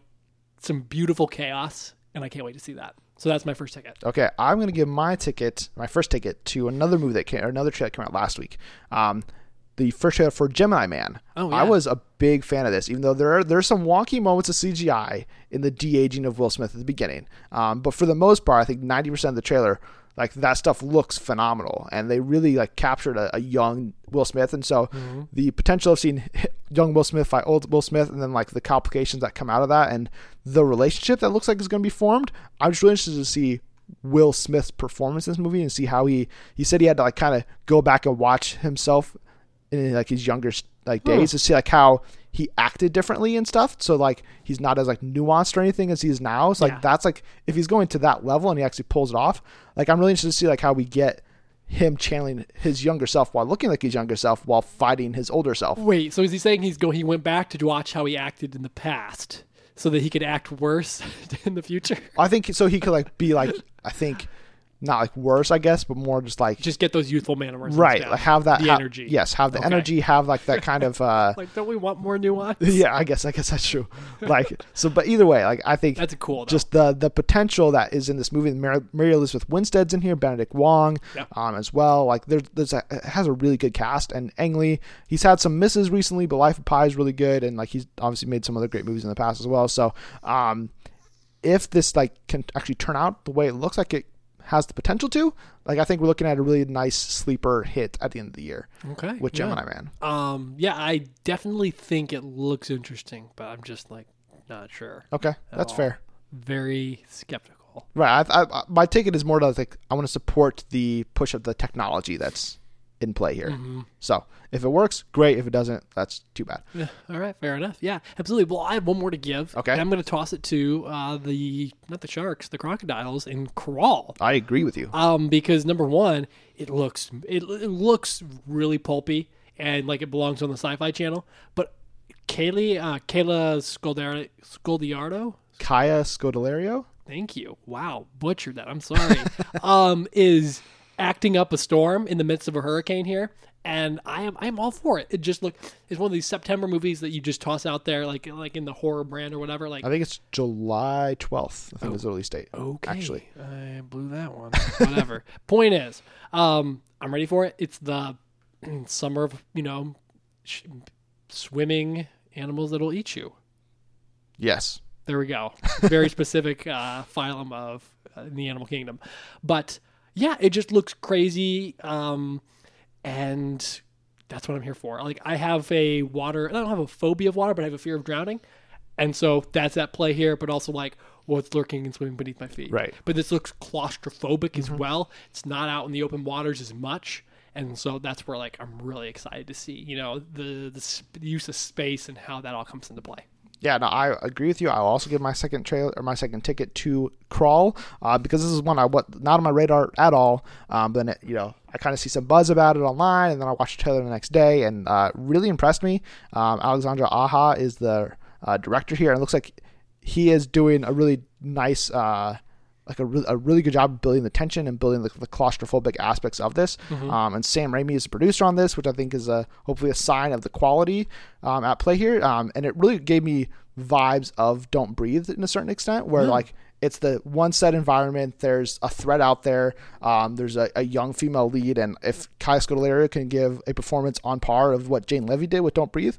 some beautiful chaos and i can't wait to see that so that's my first ticket Okay, I'm gonna give my ticket, my first ticket, to another movie that came, or another trailer that came out last week. Um, the first trailer for Gemini Man. Oh, yeah. I was a big fan of this, even though there are there's some wonky moments of CGI in the de aging of Will Smith at the beginning. Um, but for the most part, I think 90% of the trailer, like that stuff looks phenomenal, and they really like captured a, a young Will Smith, and so Mm-hmm. the potential of seeing [laughs] young Will Smith fight old Will Smith, and then like the complications that come out of that, and the relationship that looks like is going to be formed. I'm just really interested to see Will Smith's performance in this movie and see how he he said he had to like kind of go back and watch himself in like his younger like hmm. days to see like how he acted differently and stuff. So like he's not as like nuanced or anything as he is now. So like Yeah. that's like if he's going to that level and he actually pulls it off, like I'm really interested to see like how we get him channeling his younger self while looking like his younger self while fighting his older self. wait so is he saying he's go he went back to watch how he acted in the past so that he could act worse [laughs] in the future I think so he could like be like I think not like worse I guess, but more just like just get those youthful mannerisms right, down. like have that the ha- energy Yes, have the Okay. energy, have like that kind of uh [laughs] like don't we want more nuance [laughs] yeah, I guess I guess that's true. Like so, but either way, like I think That's cool, though. Just the the potential that is in this movie. Mary, Mary Elizabeth Winstead's in here, Benedict Wong, Yep. um, as well. Like there's there's a, has a really good cast, and Ang Lee, he's had some misses recently, but Life of Pi is really good, and like he's obviously made some other great movies in the past as well. So, um, if this like can actually turn out the way it looks like it has the potential to, like I think we're looking at a really nice sleeper hit at the end of the year okay with yeah. Gemini Man. um yeah i definitely think it looks interesting but i'm just like not sure Okay, that's all. fair. very skeptical Right. I, I, I- my ticket is more to like I want to support the push of the technology that's in play here. Mm-hmm. So if it works, great. If it doesn't, that's too bad. Yeah, all right, fair enough. Yeah, absolutely. Well, I have one more to give. Okay. And I'm going to toss it to uh, the not the sharks, the crocodiles in Crawl. I agree with you. Um, because number one, it looks it, it looks really pulpy and like it belongs on the Sci-Fi Channel. But Kaylee, uh, Kayla Scoldar- Scoldiardo, Kaya Scodelario. thank you. Wow, butchered that. I'm sorry. [laughs] um, is acting up a storm in the midst of a hurricane here, and I am I am all for it. It just look it's one of these September movies that you just toss out there like like in the horror brand or whatever. Like I think it's July 12th. I think is the release date. okay, Actually, I blew that one. [laughs] Whatever. Point is, um, I'm ready for it. It's the [clears throat] summer of you know sh- swimming animals that'll eat you. yes. There we go. Very [laughs] specific uh, phylum of uh, in the animal kingdom, but yeah, it just looks crazy, um, and that's what I'm here for. Like I have a water. I don't have a phobia of water, but I have a fear of drowning, and so that's at play here. But also like what's lurking and swimming beneath my feet. Right. But this looks claustrophobic as well. It's not out in the open waters as much. And so that's where like I'm really excited to see, you know, the the use of space and how that all comes into play. Yeah, no, I agree with you. I'll also give my second trailer or my second ticket to Crawl uh, because this is one I what not on my radar at all. Um, then it, you know I kind of see some buzz about it online, and then I watch the trailer the next day, and uh, really impressed me. Um, Alexandre Aja is the uh, director here, and it looks like he is doing a really nice. Uh, like a, re- a really good job of building the tension and building the, the claustrophobic aspects of this. Um, and Sam Raimi is the producer on this, which I think is a hopefully a sign of the quality um, at play here. Um, and it really gave me vibes of Don't Breathe in a certain extent, where like it's the one set environment. There's a threat out there. Um, there's a, a young female lead, and if Kai Scodelario can give a performance on par of what Jane Levy did with Don't Breathe,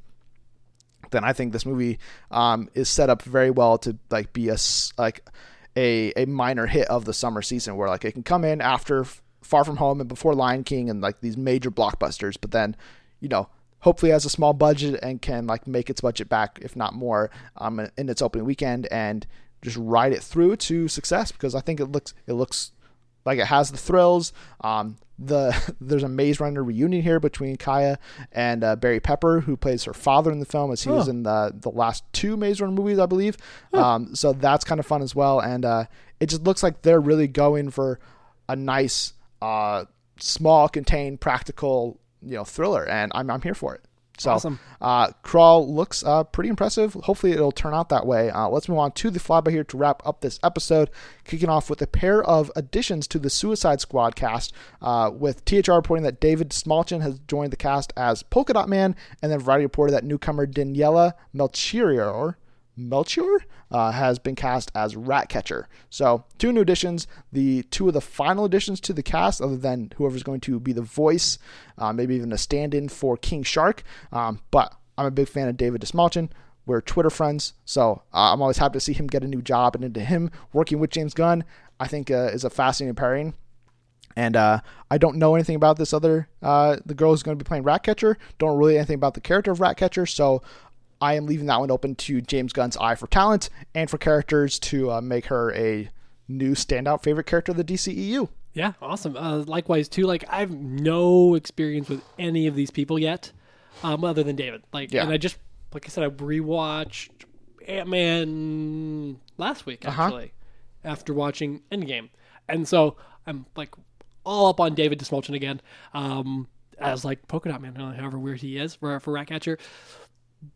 then I think this movie um, is set up very well to like be a like a a minor hit of the summer season, where like it can come in after Far From Home and before Lion King and like these major blockbusters, but then you know hopefully has a small budget and can like make its budget back, if not more, um, in its opening weekend and just ride it through to success because I think it looks it looks like it has the thrills. Um, the [laughs] there's a Maze Runner reunion here between Kaya and uh, Barry Pepper, who plays her father in the film, as he was Oh. in the the last two Maze Runner movies, I believe. Um, so that's kind of fun as well, and uh, it just looks like they're really going for a nice, uh, small, contained, practical, you know, thriller, and I'm I'm here for it. So, Awesome. uh, Crawl looks uh, pretty impressive. Hopefully, it'll turn out that way. Uh, let's move on to the flyby here to wrap up this episode, kicking off with a pair of additions to the Suicide Squad cast, uh, with THR reporting that David Dastmalchian has joined the cast as Polka Dot Man, and then Variety reported that newcomer Daniela Melchior. Melchior uh, has been cast as Ratcatcher. So, two new additions. The two of the final additions to the cast, other than whoever's going to be the voice, uh, maybe even a stand in for King Shark. Um, but I'm a big fan of David Dastmalchian. We're Twitter friends, so uh, I'm always happy to see him get a new job and into him working with James Gunn. I think uh, is a fascinating pairing. And uh, I don't know anything about this other uh, the girl who's going to be playing Ratcatcher. Don't really anything about the character of Ratcatcher, so I am leaving that one open to James Gunn's eye for talent and for characters to uh, make her a new standout favorite character of the DCEU. Yeah, awesome. Uh, likewise, too. Like I have no experience with any of these people yet, um, other than David. Like, Yeah. and I just, like I said, I rewatched Ant Man last week Uh-huh. actually, after watching Endgame, and so I'm like all up on David Dastmalchian again, um, as like Polka Dot Man, however weird he is for for Ratcatcher.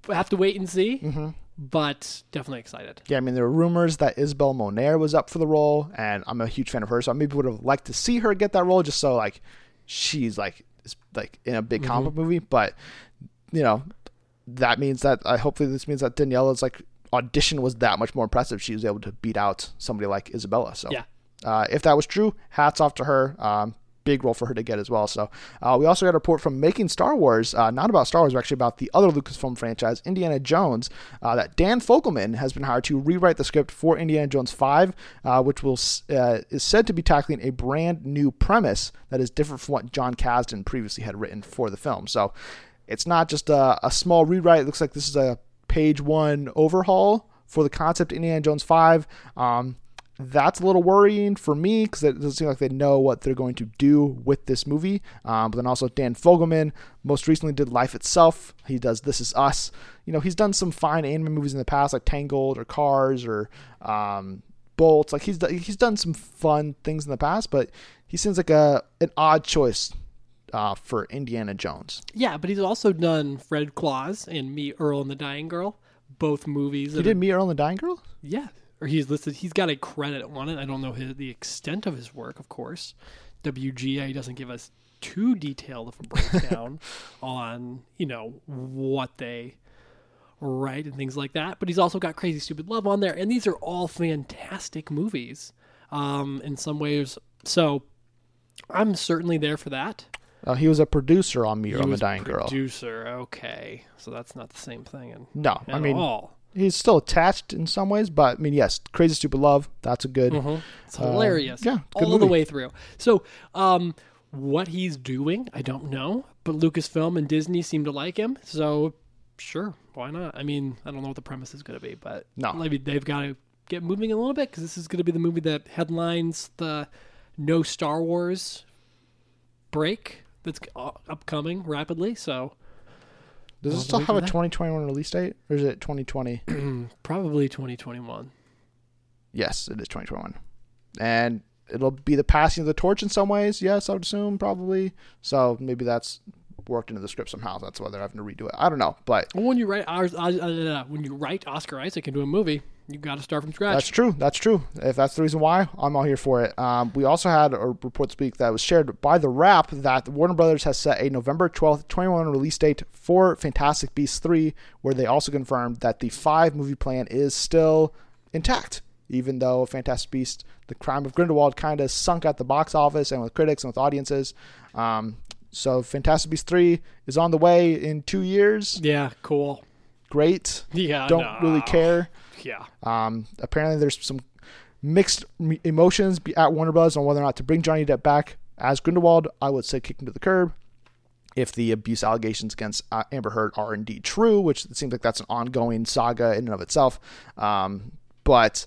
Have to wait and see, Mm-hmm. but definitely excited. Yeah, I mean, there were rumors that Isabel Moner was up for the role, and I'm a huge fan of her, so I maybe would have liked to see her get that role just so, like, she's, like, is, like in a big comic movie. But, you know, that means that, I hopefully this means that Daniela's, like, audition was that much more impressive. She was able to beat out somebody like Isabela. So, Yeah. uh, if that was true, hats off to her. Um, big role for her to get as well. So uh, we also got a report from Making Star Wars, uh, not about Star Wars, but actually about the other Lucasfilm franchise, Indiana Jones, uh, that Dan Fogelman has been hired to rewrite the script for Indiana Jones 5, uh, which will uh, is said to be tackling a brand new premise that is different from what Jon Kasdan previously had written for the film. So it's not just a, a small rewrite. It looks like this is a page one overhaul for the concept Indiana Jones 5. Um, that's a little worrying for me because it doesn't seem like they know what they're going to do with this movie. Um, but then also Dan Fogelman most recently did Life Itself. He does This Is Us. You know, he's done some fine anime movies in the past, like Tangled or Cars or um, Bolts. Like he's he's done some fun things in the past, but he seems like a an odd choice uh, for Indiana Jones. Yeah, but he's also done Fred Claus and Me, Earl and the Dying Girl, both movies. He did are- Me Earl and the Dying Girl. yeah, or he's listed. He's got a credit on it. I don't know his, the extent of his work, of course. WGA doesn't give us too detailed of a breakdown [laughs] on you know what they write and things like that. But he's also got Crazy Stupid Love on there, and these are all fantastic movies um, in some ways. So I'm certainly there for that. Uh, he was a producer on Me or He I'm a Dying Girl. Producer, okay, so that's not the same thing. And No, I mean all. He's still attached in some ways, but I mean, yes, Crazy Stupid Love. That's a good. It's hilarious. yeah, good all the way through. So, um, what he's doing, I don't know, but Lucasfilm and Disney seem to like him. So, sure, why not? I mean, I don't know what the premise is going to be, but No. maybe they've got to get moving a little bit because this is going to be the movie that headlines the no Star Wars break that's uh, upcoming rapidly. So, Does it still have a that. 2021 release date, or is it 2020? [clears throat] probably 2021. yes, it is 2021, and it'll be the passing of the torch in some ways. Yes, I would assume probably. So maybe that's worked into the script somehow. That's why they're having to redo it. I don't know, but when you write when you write Oscar Isaac into a movie, you got to start from scratch. That's true. That's true. If that's the reason why, I'm all here for it. Um, we also had a report this week that was shared by The Wrap that Warner Brothers has set a November 12th, 21 release date for Fantastic Beasts 3, where they also confirmed that the five movie plan is still intact, even though Fantastic Beasts, The Crime of Grindelwald, kind of sunk at the box office and with critics and with audiences. Um, so Fantastic Beasts 3 is on the way in two years. Yeah, cool. Great. Yeah, Don't no. really care. Yeah. Um, apparently, there's some mixed emotions at Warner Bros. on whether or not to bring Johnny Depp back as Grindelwald. I would say kick him to the curb. If the abuse allegations against uh, Amber Heard are indeed true, which it seems like that's an ongoing saga in and of itself. Um, but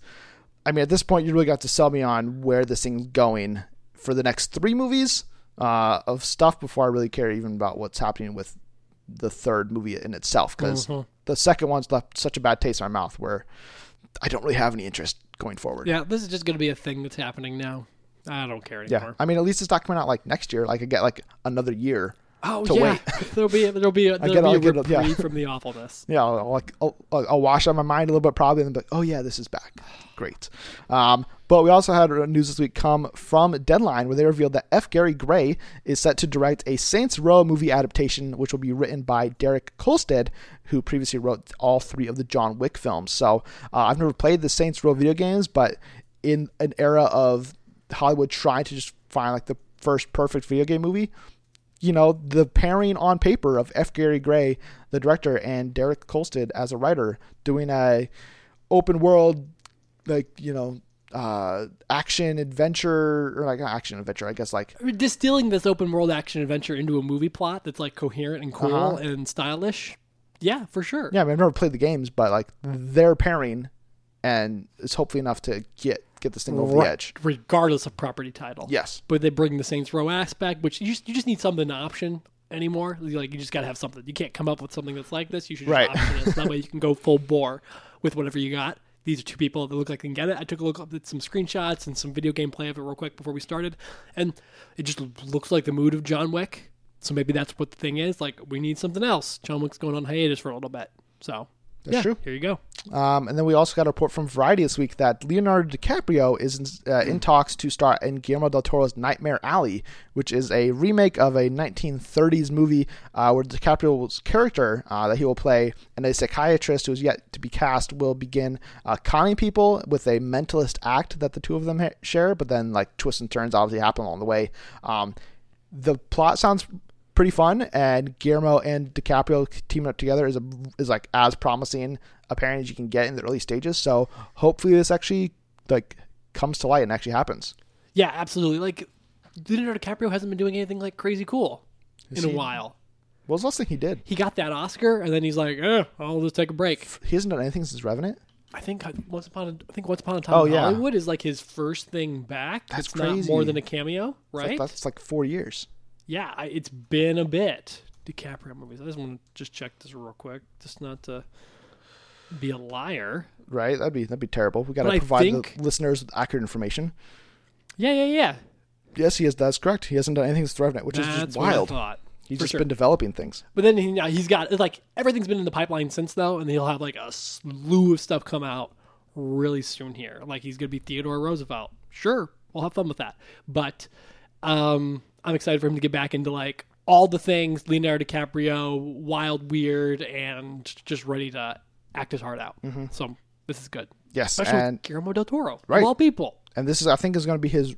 I mean, at this point, you really got to sell me on where this thing's going for the next three movies uh, of stuff before I really care even about what's happening with the third movie in itself because the second one's left such a bad taste in my mouth where I don't really have any interest going forward. Yeah, this is just going to be a thing that's happening now. I don't care anymore. Yeah. I mean, at least it's not coming out like next year. Like I get like another year. Oh to yeah, wait. [laughs] there'll be a, there'll be a, [laughs] there'll get- be a reprieve yeah. from the awfulness. [laughs] Yeah, I'll, like I'll, I'll I'll wash out my mind a little bit probably, and be like, oh yeah, this is back. Great. Um, but we also had news this week come from Deadline, where they revealed that F. Gary Gray is set to direct a Saints Row movie adaptation, which will be written by Derek Kolstad, who previously wrote all three of the John Wick films. So uh, I've never played the Saints Row video games, but in an era of Hollywood trying to just find like the first perfect video game movie, you know, the pairing on paper of F. Gary Gray, the director, and Derek Kolstad as a writer, doing a open world, like you know, uh, action adventure or like action adventure, I guess like I mean, distilling this open world action adventure into a movie plot that's like coherent and cool Uh-huh. and stylish. Yeah, for sure. yeah. I mean, I've never played the games, but like their pairing, and it's hopefully enough to get get this thing over the edge. regardless of property title. Yes. but they bring the Saints Row aspect, which you just you just need something to option anymore. Like you just got to have something. You can't come up with something that's like this. You should just Right. option it. So that way you can go full bore with whatever you got. These are two people that look like they can get it. I took a look at some screenshots and some video gameplay of it real quick before we started, and it just looks like the mood of John Wick. So maybe that's what the thing is. Like we need something else. John Wick's going on hiatus for a little bit. So That's yeah, true. Here you go. Um, and then we also got a report from Variety this week that Leonardo DiCaprio is in, uh, in talks to star in Guillermo del Toro's Nightmare Alley, which is a remake of a 1930s movie uh, where DiCaprio's character uh, that he will play and a psychiatrist who is yet to be cast will begin uh, conning people with a mentalist act that the two of them ha- share, but then like twists and turns obviously happen along the way. Um, the plot sounds pretty fun, and Guillermo and DiCaprio teaming up together is a, is like as promising a pairing as you can get in the early stages. So hopefully this actually like comes to light and actually happens. Yeah, absolutely. Like Leonardo DiCaprio hasn't been doing anything like crazy cool in a while. What was the last thing he did? He got that Oscar, and then he's like, eh, "I'll just take a break." He hasn't done anything since Revenant. I think once upon a, I think once upon a time Oh, in yeah. Hollywood is like his first thing back. That's it's not more than a cameo, It's like- right? that's like four years. Yeah, I, it's been a bit. DiCaprio movies. I just want to just check this real quick, just not to be a liar. Right? That'd be that'd be terrible. We got to provide think- the listeners with accurate information. Yeah, yeah, yeah. Yes, he is. That's correct. He hasn't done anything since Revenant, which is That's just what I wild. thought. He's just sure. been developing things. But then he, now he's got like everything's been in the pipeline since though, and he'll have like a slew of stuff come out really soon here. Like he's gonna be Theodore Roosevelt. Sure, we'll have fun with that. But um, I'm excited for him to get back into like all the things Leonardo DiCaprio, wild, weird, and just ready to act his heart out. So this is good. Yes, Especially and Guillermo del Toro, Right. of all people. and this is I think is going to be his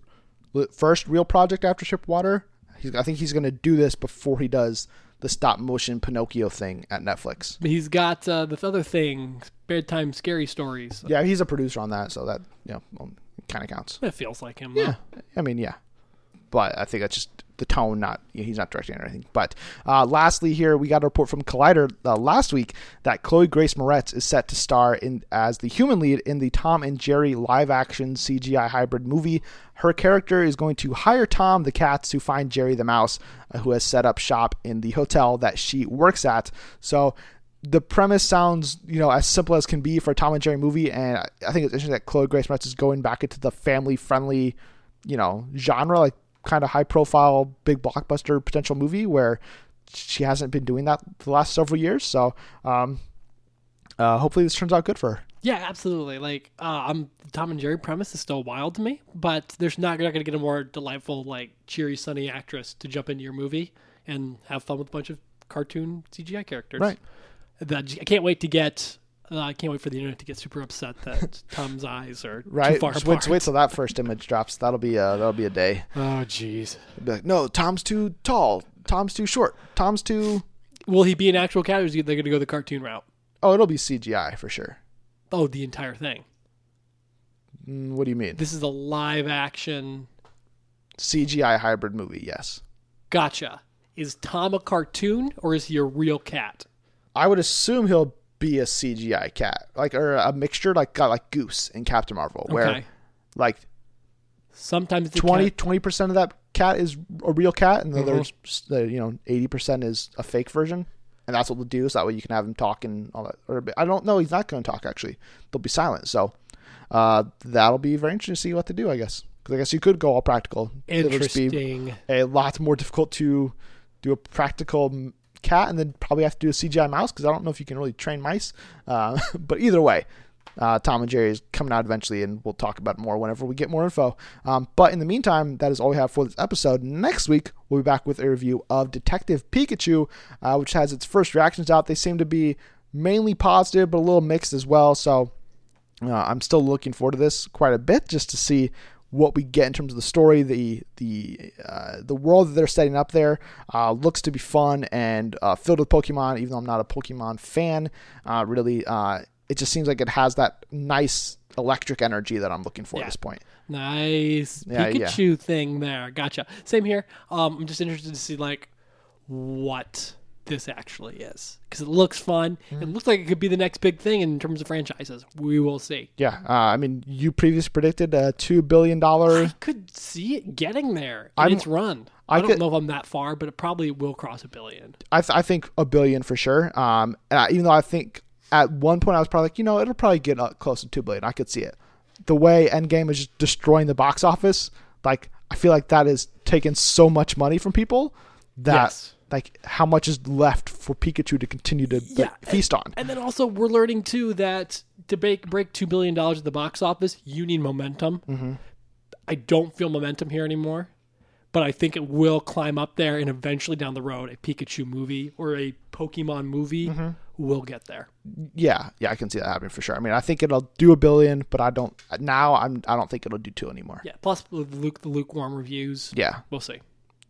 first real project after Shipwater. He's, I think he's going to do this before he does the stop motion Pinocchio thing at Netflix. He's got uh, this other thing, bedtime scary stories. Yeah, he's a producer on that, so that you know kind of counts. It feels like him. Yeah, I mean, yeah, but I think that's just the tone. Not he's not directing or anything. But uh, lastly, here we got a report from Collider uh, last week that Chloe Grace Moretz is set to star in as the human lead in the Tom and Jerry live-action CGI hybrid movie. Her character is going to hire Tom the cat to find Jerry the mouse, uh, who has set up shop in the hotel that she works at. So the premise sounds, you know, as simple as can be for a Tom and Jerry movie, and I- think it's interesting that Chloe Grace Moretz is going back into the family-friendly, you know, genre, like kind of high-profile, big blockbuster potential movie where she hasn't been doing that the last several years. So, um, uh, hopefully, this turns out good for her. Yeah, absolutely. Like, uh, I'm Tom and Jerry premise is still wild to me, but there's not you're not going to get a more delightful, like cheery, sunny actress to jump into your movie and have fun with a bunch of cartoon CGI characters. Right. That I can't wait to get. Uh, I can't wait for the internet to get super upset that [laughs] Tom's eyes are too Right? far Just wait, apart. wait till that first image drops. That'll be uh, that'll be a day. [laughs] Oh, jeez. Like, no, Tom's too tall. Tom's too short. Tom's too. Will he be an actual cat, or is he, they're going to go the cartoon route? Oh, it'll be CGI for sure. Oh, the entire thing. Mm, what do you mean? This is a live action. CGI hybrid movie? Yes. Gotcha. Is Tom a cartoon or is he a real cat? I would assume he'll be a CGI cat, like or a mixture, like got like Goose in Captain Marvel, where Okay. like Sometimes the 20 cat, percent of that cat is a real cat, and the Mhm. other the you know eighty percent is a fake version, and that's what we'll do. So that way you can have him talk and all that. Or I don't know, he's not going to talk actually. They'll be silent. So uh, that'll be very interesting to see what to do. I guess because I guess you could go all practical. It'll just be interesting. a lot more difficult to do a practical cat and then probably have to do a CGI mouse because I don't know if you can really train mice. Uh, [laughs] but either way, uh, Tom and Jerry is coming out eventually, and we'll talk about more whenever we get more info. Um, but in the meantime, that is all we have for this episode. Next week, we'll be back with a review of Detective Pikachu, uh, which has its first reactions out. They seem to be mainly positive, but a little mixed as well. So uh, I'm still looking forward to this quite a bit just to see what we get in terms of the story. The the uh, the world that they're setting up there uh, looks to be fun and uh, filled with Pokemon. Even though I'm not a Pokemon fan, uh, really, uh, it just seems like it has that nice electric energy that I'm looking for Yeah. at this point. Nice Yeah, yeah. Pikachu thing there. Gotcha. Same here. Um, I'm just interested to see like what this actually is because it looks fun. Mm-hmm. It looks like it could be the next big thing in terms of franchises. We will see. Yeah, uh, I mean, you previously predicted a two billion dollar. I could see it getting there in I'm- its run. I, I don't could- know if I'm that far, but it probably will cross a billion. I, th- I think a billion for sure. Um, and I, even though I think at one point I was probably like, you know, it'll probably get close to two billion. I could see it. The way Endgame is just destroying the box office, like I feel like that is taking so much money from people that Yes. Like how much is left for Pikachu to continue to like, Yeah, feast on. And then also we're learning too that to break break two billion dollars at the box office, you need momentum. Mm-hmm. I don't feel momentum here anymore, but I think it will climb up there, and eventually down the road, a Pikachu movie or a Pokemon movie Mm-hmm. will get there. Yeah, yeah, I can see that happening for sure. I mean, I think it'll do a billion, but I don't now. I'm I don't think it'll do two anymore. Yeah. Plus the Luke the lukewarm reviews. Yeah. We'll see.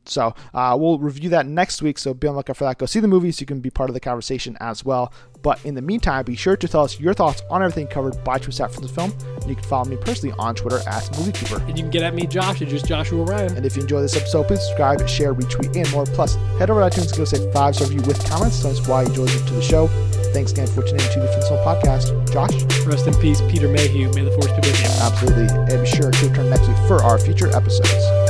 So uh, we'll review that next week. So be on the lookout for that. Go see the movie so you can be part of the conversation as well. But in the meantime, be sure to tell us your thoughts on everything covered by Twist Out from the film. And you can follow me personally on Twitter at MovieKeeper. And you can get at me, Josh, at just Joshua Ryan. And if you enjoy this episode, please subscribe, share, retweet, and more. Plus, head over to iTunes and go say five star review with comments. Tell us why you enjoyed listening to the show. Thanks again for tuning in to the Film Podcast. Josh, Rest in peace, Peter Mayhew. May the force be with you. absolutely. And be sure to return next week for our future episodes.